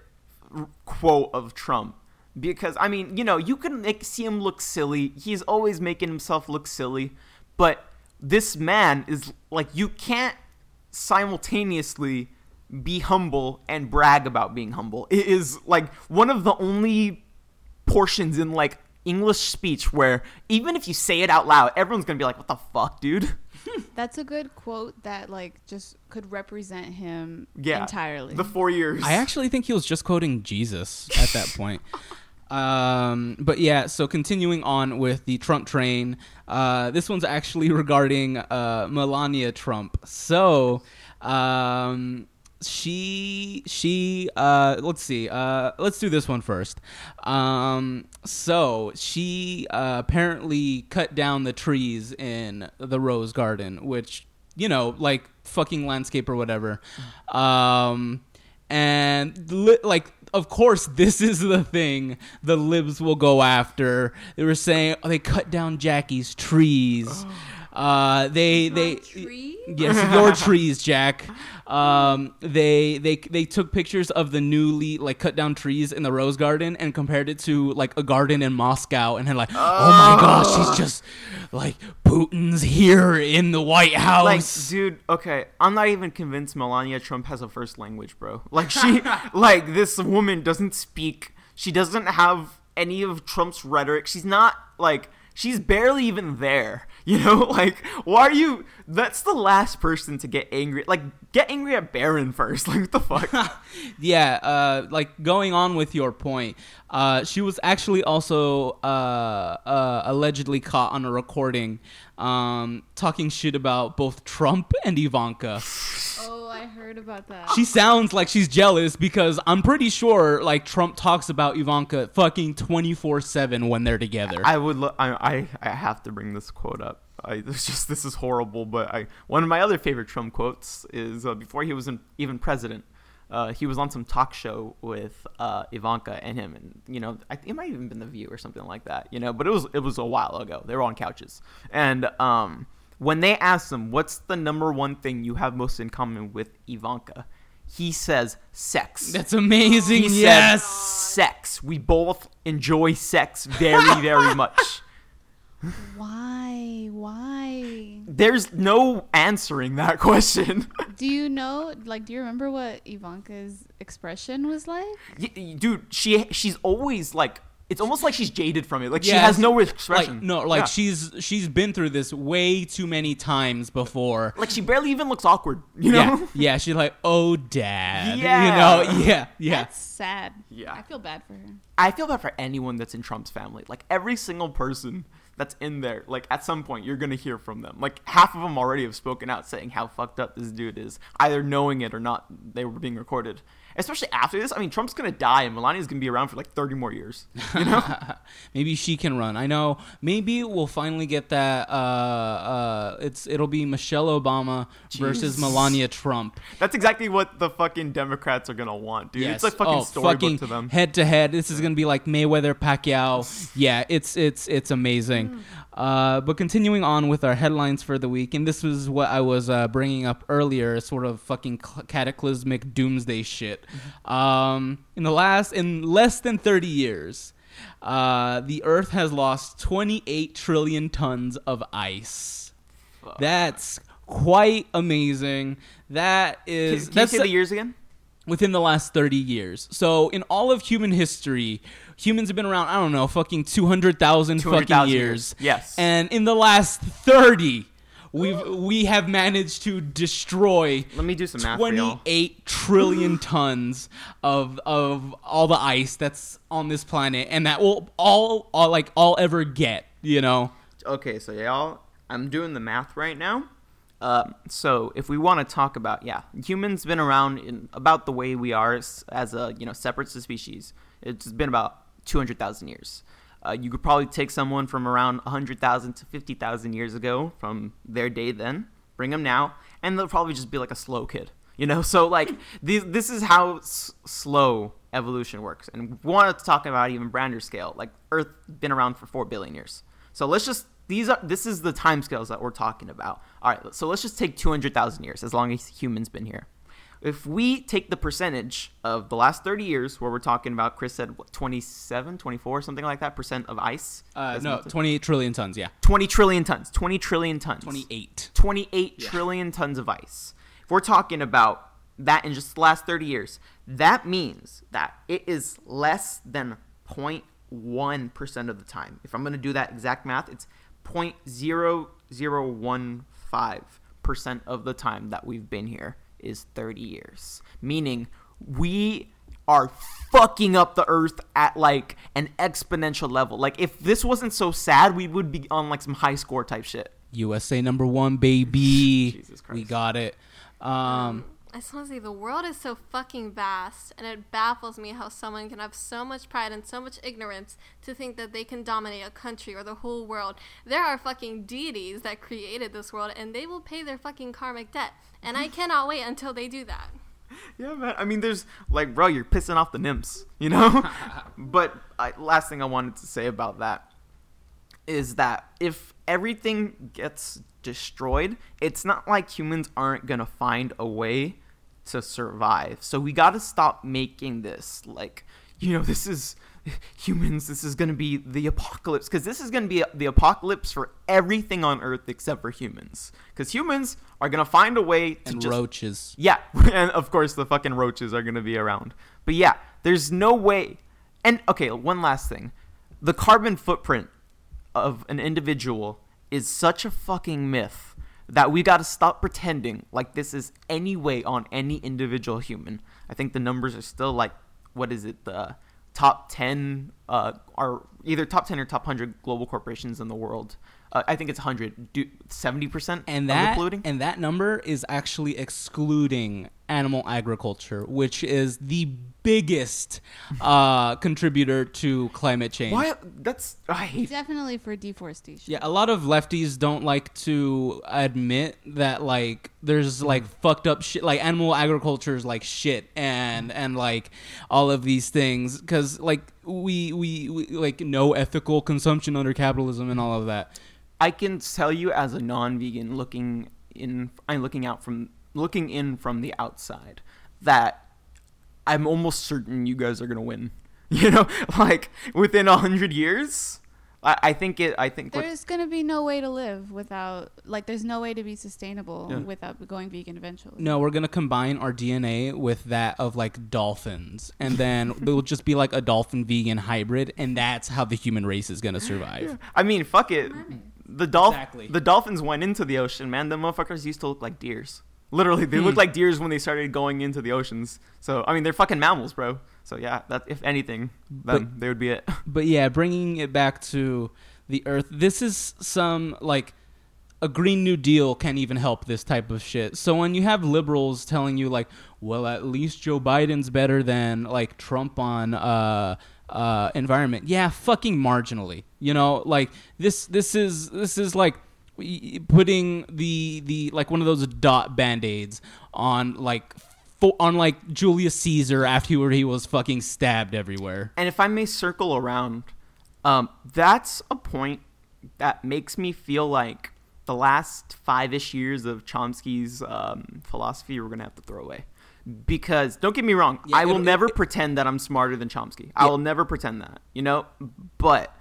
quote of Trump because I mean, you know, you can make, see him look silly. He's always making himself look silly, but this man is like you can't simultaneously be humble and brag about being humble. It is like one of the only portions in like English speech where even if you say it out loud, everyone's going to be like, "What the fuck, dude?" That's a good quote that like just could represent him Yeah. entirely. The 4 years. I actually think he was just quoting Jesus at that point. Um, but yeah, so continuing on with the Trump train, uh, this one's actually regarding uh, Melania Trump. So, um, she she uh, let's see, uh, let's do this one first. Um, so she uh, apparently cut down the trees in the Rose Garden, which you know, like fucking landscape or whatever. Um, and li- like, of course, this is the thing the libs will go after. They were saying oh, they cut down Jackie's trees. Uh, they they tree? yes, your trees, Jack. Um, they they they took pictures of the newly like cut down trees in the rose garden and compared it to like a garden in Moscow and had like, oh, my gosh, he's just like Putin's here in the White House. Like, dude, okay, I'm not even convinced Melania Trump has a first language, bro. Like, she, like, this woman doesn't speak. She doesn't have any of Trump's rhetoric. She's not like. She's barely even there, you know. Like, why are you? That's the last person to get angry. Like, get angry at Barron first. Like, what the fuck? yeah, uh, like going on with your point, uh, she was actually also uh, uh, allegedly caught on a recording um, talking shit about both Trump and Ivanka. oh, I heard about that. She sounds like she's jealous because I'm pretty sure like Trump talks about Ivanka fucking 24 seven when they're together. I would. Lo- I, I. I have to bring this quote up. I, it's just this is horrible. But I one of my other favorite Trump quotes is uh, before he was in, even president. Uh, he was on some talk show with uh, Ivanka and him, and you know, I, it might have even been The View or something like that, you know. But it was it was a while ago. They were on couches, and um, when they asked him, "What's the number one thing you have most in common with Ivanka?" He says, "Sex." That's amazing. He yes. sex. We both enjoy sex very, very much. Why? Why? There's no answering that question. Do you know? Like, do you remember what Ivanka's expression was like? Y- y- Dude, she she's always like it's almost like she's jaded from it. Like she has no expression. Like no, like Yeah. she's she's been through this way too many times before. like she barely even looks awkward, you know? Yeah, yeah. She's like, oh, dad. Yeah. You know, yeah, yeah. That's sad. Yeah. I feel bad for her. I feel bad for anyone that's in Trump's family. Like every single person that's in there, like at some point you're gonna hear from them. Like half of them already have spoken out saying how fucked up this dude is, either knowing it or not. They were being recorded. Especially after this, I mean, Trump's gonna die and Melania's gonna be around for like 30 more years. You know? maybe she can run. I know. Maybe we'll finally get that. Uh, uh, it's it'll be Michelle Obama versus Melania Trump. that's exactly what the fucking Democrats are gonna want, dude. Yes. It's like fucking oh, storybook fucking to them. Head to head. This is gonna be like Mayweather Pacquiao. Yeah, it's it's it's amazing. Uh, but continuing on with our headlines for the week, and this was what I was uh, bringing up earlier, sort of fucking cataclysmic doomsday shit. Um, in the last, in less than thirty years, uh, the Earth has lost twenty-eight trillion tons of ice. That's quite amazing. That Can, is can you that's say the years again? within the last 30 years. So in all of human history, humans have been around, I don't know, fucking 200,000 fucking 200,000 years. years. Yes. And in the last 30, we've we have managed to destroy Let me do some math for y'all. 28 trillion tons of of all the ice that's on this planet and that will all, all like all ever get, you know. Okay, so y'all, I'm doing the math right now. Uh, so if we want to talk about, yeah, humans been around in about the way we are as, as a you know separate species. It's been about 200,000 years. Uh, you could probably take someone from around 100,000 to 50,000 years ago from their day then, bring them now, and they'll probably just be like a slow kid. You know, so like these, this is how s- slow evolution works. And we wanted to talk about even grander scale. Like Earth been around for four billion years. So let's just these are this is the time scales that we're talking about. All right, so let's just take 200,000 years as long as humans been here. If we take the percentage of the last 30 years where we're talking about Chris said what 27, 24, something like that percent of ice. Uh, no, melted? 28 trillion tons. Yeah, 20 trillion tons. 20 trillion tons. 28. 28 trillion tons of ice. If we're talking about that in just the last 30 years, that means that it is less than 0.1% of the time. If I'm going to do that exact math, it's 0.0015% of the time that we've been here is 30 years. Meaning we are fucking up the earth at like an exponential level. Like if this wasn't so sad, we would be on like some high score type shit. USA number one, baby. Jesus We got it. Um, I just want to say the world is so fucking vast, and it baffles me how someone can have so much pride and so much ignorance to think that they can dominate a country or the whole world. There are fucking deities that created this world, and they will pay their fucking karmic debt. And I cannot wait until they do that. Yeah, man. I mean, there's like, bro, you're pissing off the nymphs, you know. but I, last thing I wanted to say about that is that if everything gets destroyed, it's not like humans aren't gonna find a way to survive. So we gotta stop making this like, you know, this is humans. This is gonna be the apocalypse because this is gonna be the apocalypse for everything on Earth except for humans. Because humans are gonna find a way to and just roaches. yeah, and of course the fucking roaches are gonna be around. But yeah, there's no way. And okay, one last thing, the carbon footprint of an individual is such a fucking myth that we gotta stop pretending like this is any way on any individual human. I think the numbers are still like, what is it, the top 10 uh, are either top 10 or top 100 global corporations in the world. Uh, I think it's 100, 70% and of that the polluting. and that number is actually excluding animal agriculture, which is the biggest uh, contributor to climate change. Why? That's I hate. Definitely for deforestation. Yeah, a lot of lefties don't like to admit that like there's like fucked up shit like animal agriculture is like shit and and like all of these things cuz like we, we we like no ethical consumption under capitalism and all of that. I can tell you as a non-vegan looking in, I'm looking out from looking in from the outside that I'm almost certain you guys are gonna win. You know, like within a hundred years, I, I think it. I think what- There's gonna be no way to live without, like, there's no way to be sustainable Yeah. without going vegan eventually. No, we're gonna combine our DNA with that of like dolphins, and then it'll just be like a dolphin vegan hybrid, and that's how the human race is gonna survive. I mean, fuck it. The dolph- Exactly. the dolphins went into the ocean, man. The motherfuckers used to look like deers. Literally, they Hmm. looked like deers when they started going into the oceans. So, I mean, they're fucking mammals, bro. So yeah, that if anything, then But- they would be it. But yeah, bringing it back to the Earth, this is some like a Green New Deal can't even help this type of shit. So when you have liberals telling you like, well, at least Joe Biden's better than like Trump on uh uh environment, yeah, fucking marginally. You know, like this this is this is like putting the the like one of those dot band-aids on like fo- on like Julius Caesar after he was fucking stabbed everywhere. And if I may circle around, um, that's a point that makes me feel like the last five ish years of Chomsky's um, philosophy we're gonna have to throw away. Because don't get me wrong, Yeah, I will never pretend that I'm smarter than Chomsky. I will never pretend that, you know. But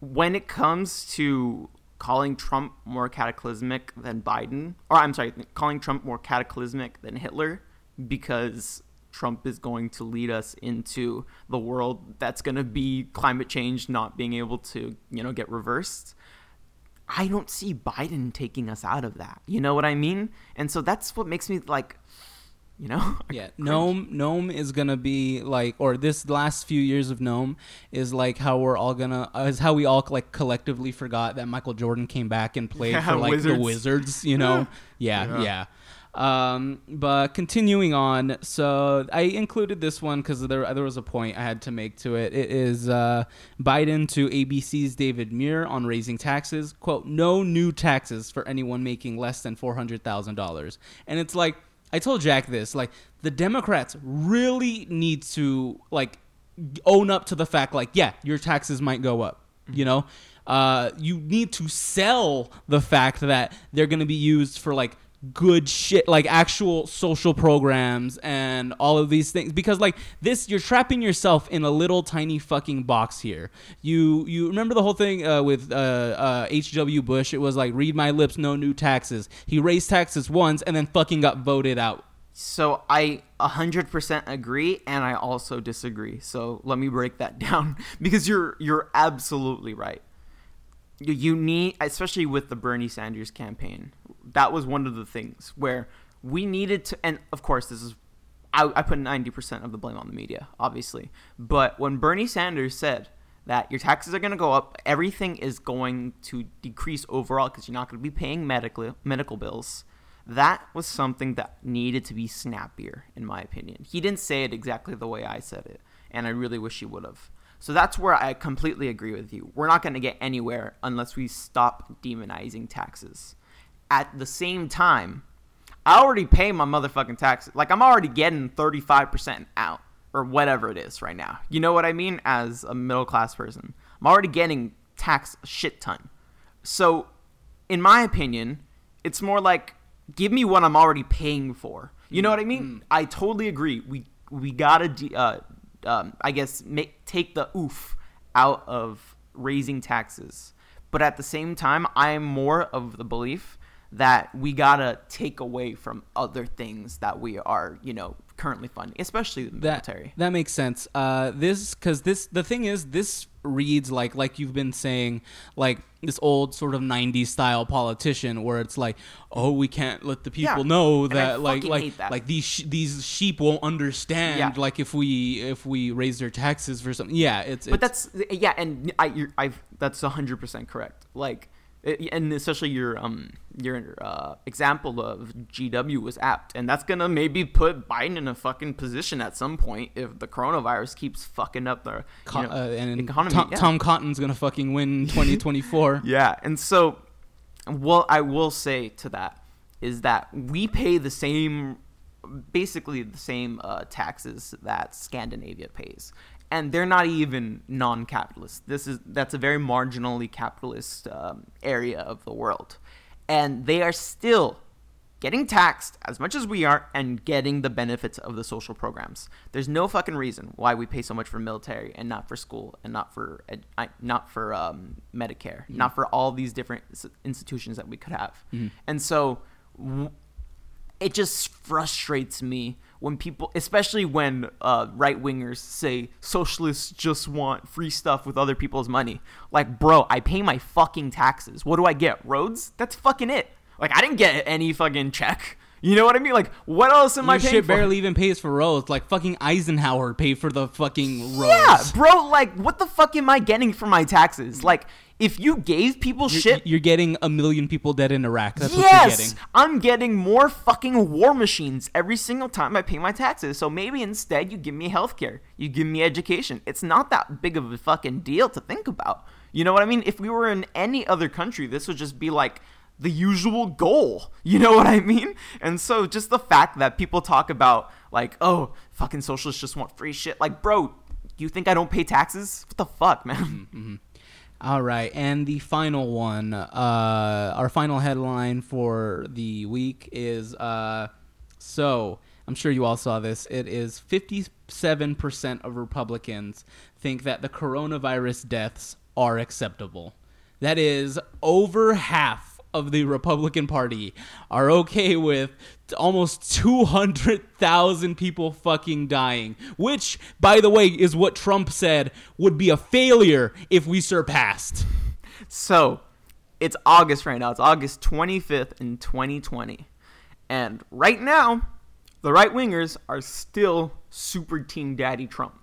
when it comes to calling Trump more cataclysmic than Biden, or I'm sorry, calling Trump more cataclysmic than Hitler, because Trump is going to lead us into the world that's going to be climate change not being able to, you know, get reversed. I don't see Biden taking us out of that. You know what I mean? And so that's what makes me like, you know, Yeah, Noam Noam is gonna be like, or this last few years of Noam is like how we're all gonna uh, is how we all like collectively forgot that Michael Jordan came back and played Yeah, for like the Wizards. Wizards. You know, yeah, Yeah. yeah. Um, but continuing on, so I included this one because there there was a point I had to make to it. It is uh, Biden to ABC's David Muir on raising taxes. "Quote: No new taxes for anyone making less than four hundred thousand dollars." And it's like I told Jack this, like the Democrats really need to like own up to the fact, like, yeah, your taxes might go up. You know, uh, you need to sell the fact that they're going to be used for like good shit like actual social programs and all of these things. Because like this you're trapping yourself in a little tiny fucking box here. You you remember the whole thing uh, with uh, uh, hw bush? It was like read my lips no new taxes. He raised taxes once and then fucking got voted out. So I 100% agree and I also disagree. So let me break that down because you're you're absolutely right. You, need especially with the Bernie Sanders campaign. That was one of the things where we needed to and of course this is I, I put 90% of the blame on the media, obviously. But when Bernie Sanders said that your taxes are going to go up, everything is going to decrease overall because you're not going to be paying medical medical bills. That was something that needed to be snappier, in my opinion. He didn't say it exactly the way I said it, and I really wish he would have. So that's where I completely agree with you. We're not going to get anywhere unless we stop demonizing taxes. At the same time, I already pay my motherfucking taxes. Like I'm already getting 35% out or whatever it is right now. You know what I mean? As a middle class person, I'm already getting tax shit ton. So, in my opinion, it's more like give me what I'm already paying for. You know what I mean? I totally agree. We we gotta de- uh, um, I guess make take the oof out of raising taxes, but at the same time, I'm more of the belief that we gotta take away from other things that we are, you know, currently funding, especially the that military. that makes sense uh this because this the thing is this reads like like you've been saying like this old sort of 90s style politician where it's like oh we can't let the people Yeah, know that like like that. like these sh- these sheep won't understand Yeah. like if we if we raise their taxes for something yeah it's but it's, that's yeah, and I I've that's hundred percent correct. Like, and especially your um your uh, example of GW was apt, and that's gonna maybe put Biden in a fucking position at some point if the coronavirus keeps fucking up the co- you know, uh, and economy. Tom, yeah. Tom Cotton's gonna fucking win 2024 Yeah, and so, what I will say to that is that we pay the same, basically the same uh, taxes that Scandinavia pays, and they're not even non-capitalist. This is that's a very marginally capitalist um, area of the world, and they are still getting taxed as much as we are and getting the benefits of the social programs. There's no fucking reason why we pay so much for military and not for school and not for ed- not for um, Medicare, not for all these different institutions that we could have. And so w- it just frustrates me when people, especially when uh, right wingers say socialists just want free stuff with other people's money. Like, bro, I pay my fucking taxes. What do I get? Roads? That's fucking it. Like, I didn't get any fucking check. You know what I mean? Like, what else am I Your paying shit for? barely even pays for roads. Like fucking Eisenhower paid for the fucking roads. Yeah, bro. Like, what the fuck am I getting for my taxes? Like, if you gave people You're, shit, you're getting a million people dead in Iraq. That's what you're yes, getting. I'm getting more fucking war machines every single time I pay my taxes. So maybe instead you give me healthcare, you give me education. It's not that big of a fucking deal to think about. You know what I mean? If we were in any other country, this would just be like the usual goal. You know what I mean? And so just the fact that people talk about like, oh, fucking socialists just want free shit. Like, bro, you think I don't pay taxes? What the fuck, man? Mm-hmm, mm-hmm. All right, and the final one, uh, our final headline for the week is uh, so I'm sure you all saw this. It is 57% of Republicans think that the coronavirus deaths are acceptable. That is over half of the Republican Party are okay with almost 200,000 people fucking dying, which, by the way, is what Trump said would be a failure if we surpassed. So, it's August right now. It's August 25th in 2020. And right now, the right wingers are still super team daddy Trump.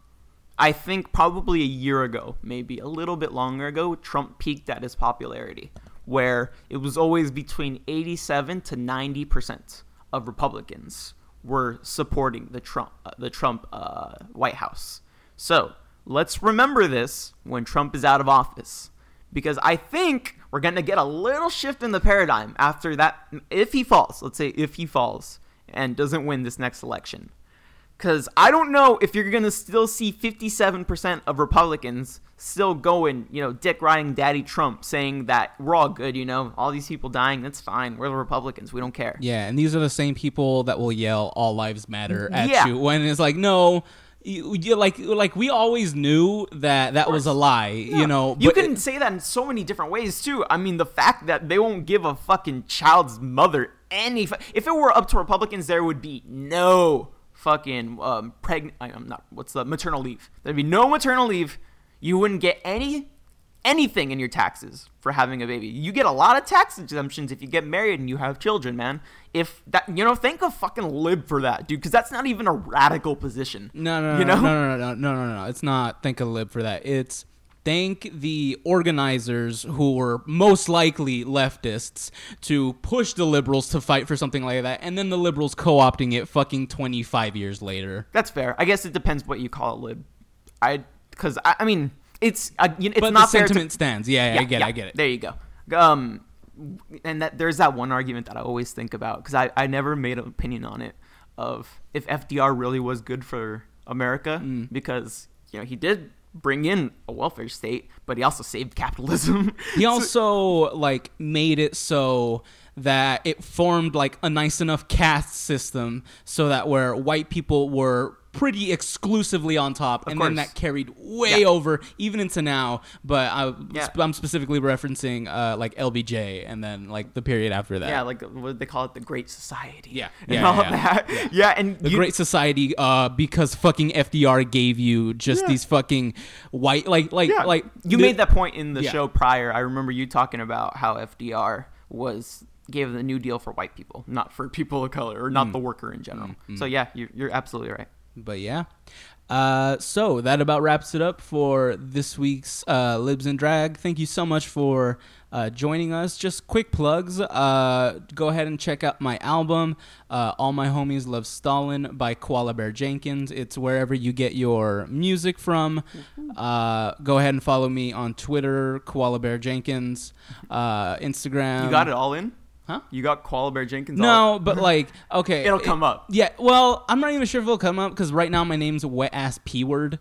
I think probably a year ago, maybe a little bit longer ago, Trump peaked at his popularity, where it was always between 87 to 90% of Republicans were supporting the Trump uh, the Trump uh, White House. So let's remember this when Trump is out of office, because I think we're gonna get a little shift in the paradigm after that. If he falls, let's say if he falls and doesn't win this next election, because I don't know if you're gonna still see 57% of Republicans still going, you know, dick riding Daddy Trump, saying that we're all good, you know, all these people dying, that's fine. We're the Republicans, we don't care. Yeah, and these are the same people that will yell "All lives matter" at Yeah. you when it's like, no, you, you like like we always knew that that was a lie, you know. You can it- say that in so many different ways too. I mean, the fact that they won't give a fucking child's mother any. If it were up to Republicans, there would be no fucking um, pregnant. I'm not. What's the maternal leave? There'd be no maternal leave. You wouldn't get any anything in your taxes for having a baby. You get a lot of tax exemptions if you get married and you have children, man. If that, you know, think of fucking lib for that, dude, because that's not even a radical position. No, no, no, you know, no, no, no, no, no, no, no. It's not thank a lib for that. It's thank the organizers who were most likely leftists to push the liberals to fight for something like that, and then the liberals co-opting it fucking 25 years later. That's fair. I guess it depends what you call a lib. I because I, I mean it's uh, you know, it's but not the fair sentiment to, stands. Yeah, yeah, I get it. I get it. There you go. Um, and that there's that one argument that I always think about because I I never made an opinion on it of if FDR really was good for America Mm. because you know he did bring in a welfare state, but he also saved capitalism. He also like made it so that it formed like a nice enough caste system so that where white people were pretty exclusively on top and then that carried way Yeah. over even into now but I, Yeah. I'm specifically referencing uh, like LBJ and then like the period after that yeah, like what did they call it, the Great Society. Yeah, and yeah, all yeah, that. Yeah, and the you- Great Society, uh, because fucking FDR gave you just these fucking white, like, like, like you the- made that point in the show prior. I remember you talking about how FDR was gave the New Deal for white people, not for people of color or Mm. not the worker in general. So yeah, you're, you're absolutely right. But yeah. Uh, so that about wraps it up for this week's uh, Libs and Drag. Thank you so much for uh, joining us. Just quick plugs. Uh, go ahead and check out my album, uh, All My Homies Love Stalin by Koala Bear Jenkins. It's wherever you get your music from. Uh, go ahead and follow me on Twitter, Koala Bear Jenkins, uh, Instagram. You got it all in? Huh? You got Koala Bear Jenkins all No, but like, okay, It'll it- come up. Yeah, well, I'm not even sure if it'll come up because right now my name's wet ass p word.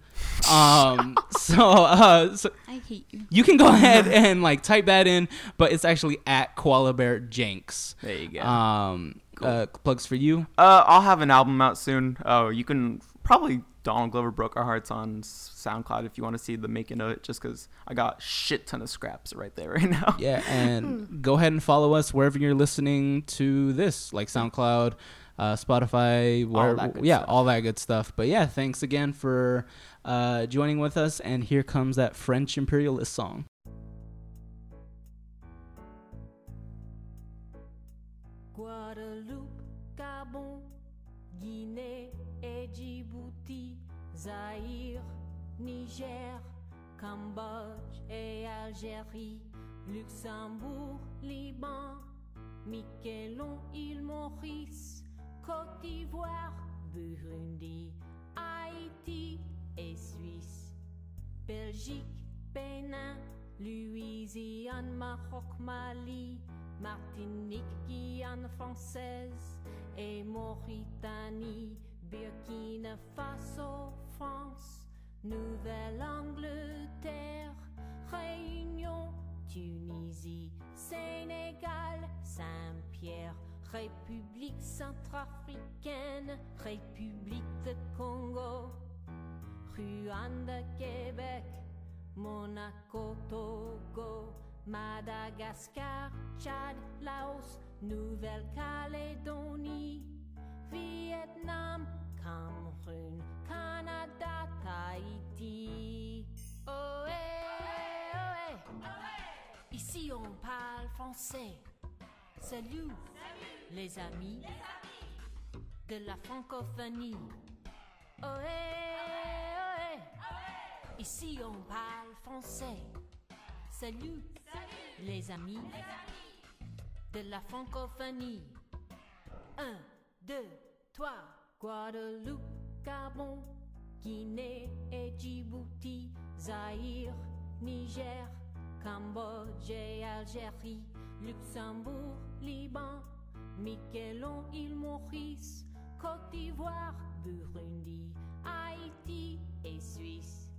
Um, so, uh, so I hate you. you can go ahead and like type that in, but it's actually at Koala Bear Jenks. There you go. Um, uh, plugs for you. Uh, I'll have an album out soon. Oh, you can probably Donald Glover broke our hearts on SoundCloud if you want to see the making of it. Just because I got shit ton of scraps right there right now. Yeah, and go ahead and follow us wherever you're listening to this, like SoundCloud, uh, Spotify, where, good yeah, stuff. all that good stuff. But yeah, thanks again for uh, joining with us. And here comes that French imperialist song. Zaïre, Niger, Cambodge et Algérie, Luxembourg, Liban, Miquelon, île Maurice, Côte d'Ivoire, Burundi, Haïti et Suisse. Belgique, Bénin, Louisiane, Maroc, Mali, Martinique, Guyane française et Mauritanie, Burkina Faso, France, Nouvelle-Angleterre, Réunion, Tunisie, Sénégal, Saint-Pierre, République centrafricaine, République de Congo. Rwanda, Québec, Monaco, Togo, Madagascar, Tchad, Laos, Nouvelle-Calédonie, Vietnam, Cameroun, Canada ici on parle français. Salut, Les, amis les amis de la francophonie. Oé oé Ici on parle français. Salut, Salut. Les, amis les amis de la francophonie. 1, 2, 3 Guadeloupe. Gabon, Guinée et Djibouti, Zaïre, Niger, Cambodge et Algérie, Luxembourg, Liban, Miquelon, île Maurice, Côte d'Ivoire, Burundi, Haïti et Suisse.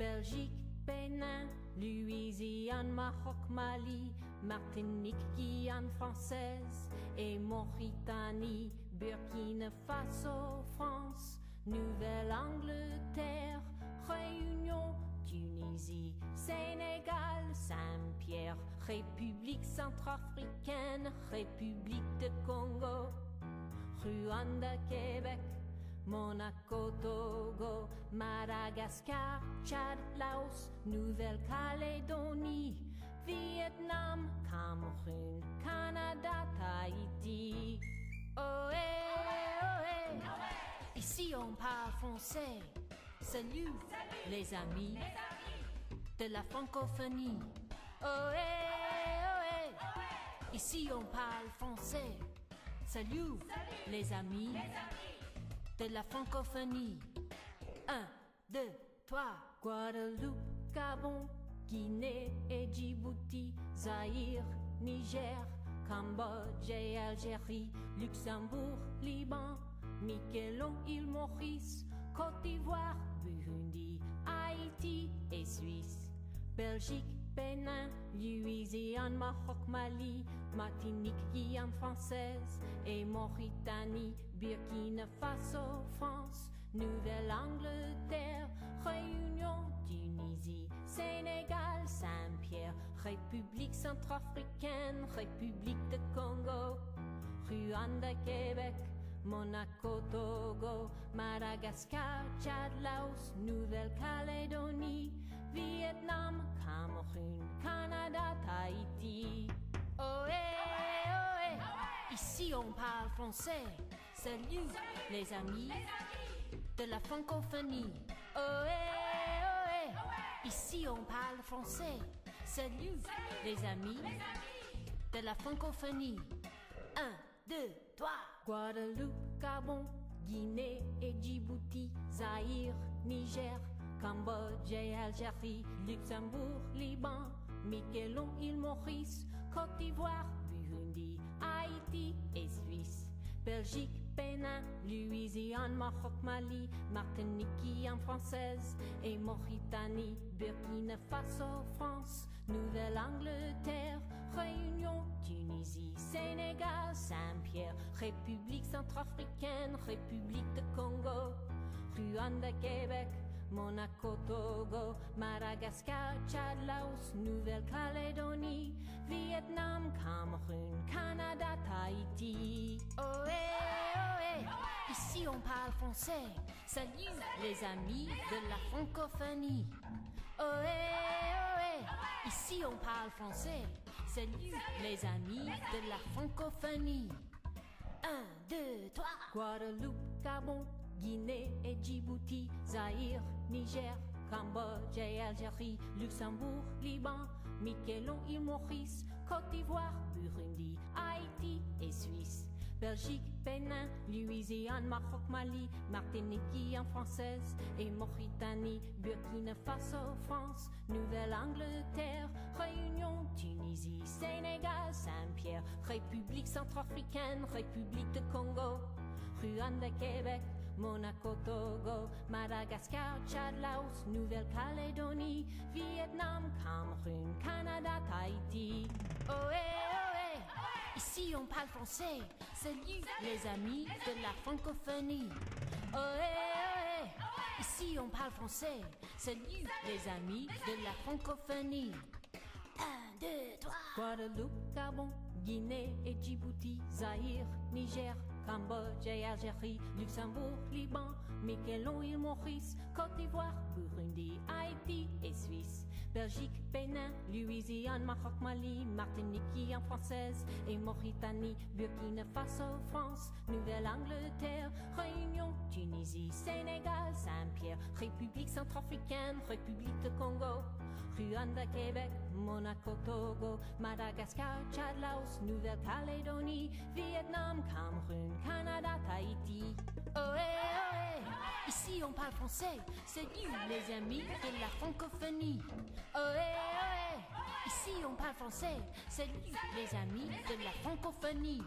Belgique, Bénin, Louisiane, Maroc, Mali, Martinique, Guyane française et Mauritanie, Burkina Faso, France, Nouvelle-Angleterre, Réunion, Tunisie, Sénégal, Saint-Pierre, République centrafricaine, République de Congo, Rwanda, Québec, Monaco, Togo, Madagascar, Tchad, Laos, Nouvelle-Calédonie, Vietnam, Cameroun, Canada, Tahiti. Ohé, ici on parle français. Salut, les amis de la francophonie. Ohé, ohé, ici on parle français. Salut, les amis de la francophonie. Un, deux, trois. Guadeloupe, Gabon, Guinée et Djibouti, Zaïre, Niger, Cambodge et Algérie, Luxembourg, Liban, Miquelon, île Maurice, Côte d'Ivoire, Burundi, Haïti et Suisse. Belgique, Bénin, Louisiane, Maroc, Mali, Martinique, Guyane française et Mauritanie, Burkina Faso, France, Nouvelle-Angleterre, Réunion, Tunisie, Sénégal, Saint-Pierre, République centrafricaine, République de Congo, Rwanda, Québec, Monaco, Togo, Madagascar, Tchad, Laos, Nouvelle-Calédonie, Vietnam, Cameroun, Canada, Tahiti. Ohé, ohé, ici on parle français. Salut les amis de la francophonie. Ohé, ohé, ici on parle français. Salut les amis de la francophonie. Guadeloupe, Gabon, Guinée et Djibouti, Zaïre, Niger, Cambodge et Algérie, Luxembourg, Liban, Miquelon, île Maurice, Côte d'Ivoire, Burundi, Haïti et Suisse. Belgique, Louisiane, Maroc, Mali, Martinique, Guyane française et Mauritanie, Burkina Faso, France, Nouvelle-Angleterre, Réunion, Tunisie, Sénégal, Saint-Pierre, République centrafricaine, République de Congo, Rwanda, Québec, Monaco, Togo, Madagascar, Tchad, Laos, Nouvelle-Calédonie, Vietnam, Cameroun, Canada, Tahiti. Ohé, ohé, ici on parle français. Salut les amis de la francophonie. Ohé, ohé, ici on parle français. Salut les amis de la francophonie. Un, deux, trois. Guadeloupe, Gabon, Guinée et Djibouti, Zaïre, Niger, Cambodge et Algérie, Luxembourg, Liban, Miquelon, île Maurice, Côte d'Ivoire, Burundi, Haïti et Suisse. Belgique, Bénin, Louisiane, Maroc, Mali, Martinique, Guyane française et Mauritanie, Burkina Faso, France, Nouvelle-Angleterre, Réunion, Tunisie, Sénégal, Saint-Pierre, République centrafricaine, République de Congo, Rwanda, Québec, Monaco, Togo, Madagascar, Tchad, Laos, Nouvelle-Calédonie, Vietnam, Cameroun, Canada, Tahiti. Ohé, ohé, ici on parle français. Salut les amis de la francophonie. Ohé, ohé, ici on parle français. Salut les amis de la francophonie. Un, deux, trois. Guadeloupe, Gabon, Guinée et Djibouti, Zaïre, Niger, Cambodge et Algérie, Luxembourg, Liban, Miquelon, île Maurice, Côte d'Ivoire, Burundi, Haïti et Suisse. Belgique, Bénin, Louisiane, Maroc, Mali, Martinique, Guyane française et Mauritanie, Burkina Faso, France, Nouvelle-Angleterre, Réunion, Tunisie, Sénégal, Saint-Pierre, République centrafricaine, République de Congo, Rwanda, Québec, Monaco, Togo, Madagascar, Tchad, Laos, Nouvelle-Calédonie, Vietnam, Cameroun, Canada, Tahiti. Ohé, ohé, ici on parle français, salut les amis de la francophonie. Ohé, ohé, ici on parle français, salut les amis de la francophonie.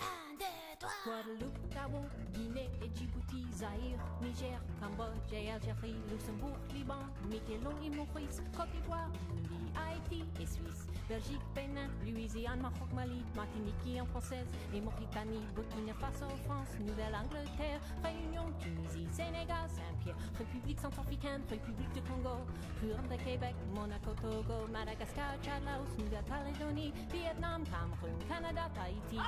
Un, deux, trois. Guadeloupe, Gabon, Guinée et Djibouti, Zaïre, Niger, Cambodge et Algérie, Luxembourg, Liban, Miquelon et Maurice, Côte d'Ivoire, Haïti et Suisse, Belgique, Bénin, Louisiane, Maroc, Mali, Martinique en française et Mauritanie, Burkina Faso, France, Nouvelle-Angleterre, Réunion, Tunisie, Sénégal, Saint-Pierre, République centrafricaine, République du Congo, Rwanda, Québec, Monaco, Togo, Madagascar, Tchad, Laos, Nouvelle-Calédonie, Vietnam, Cameroun, Canada, Tahiti.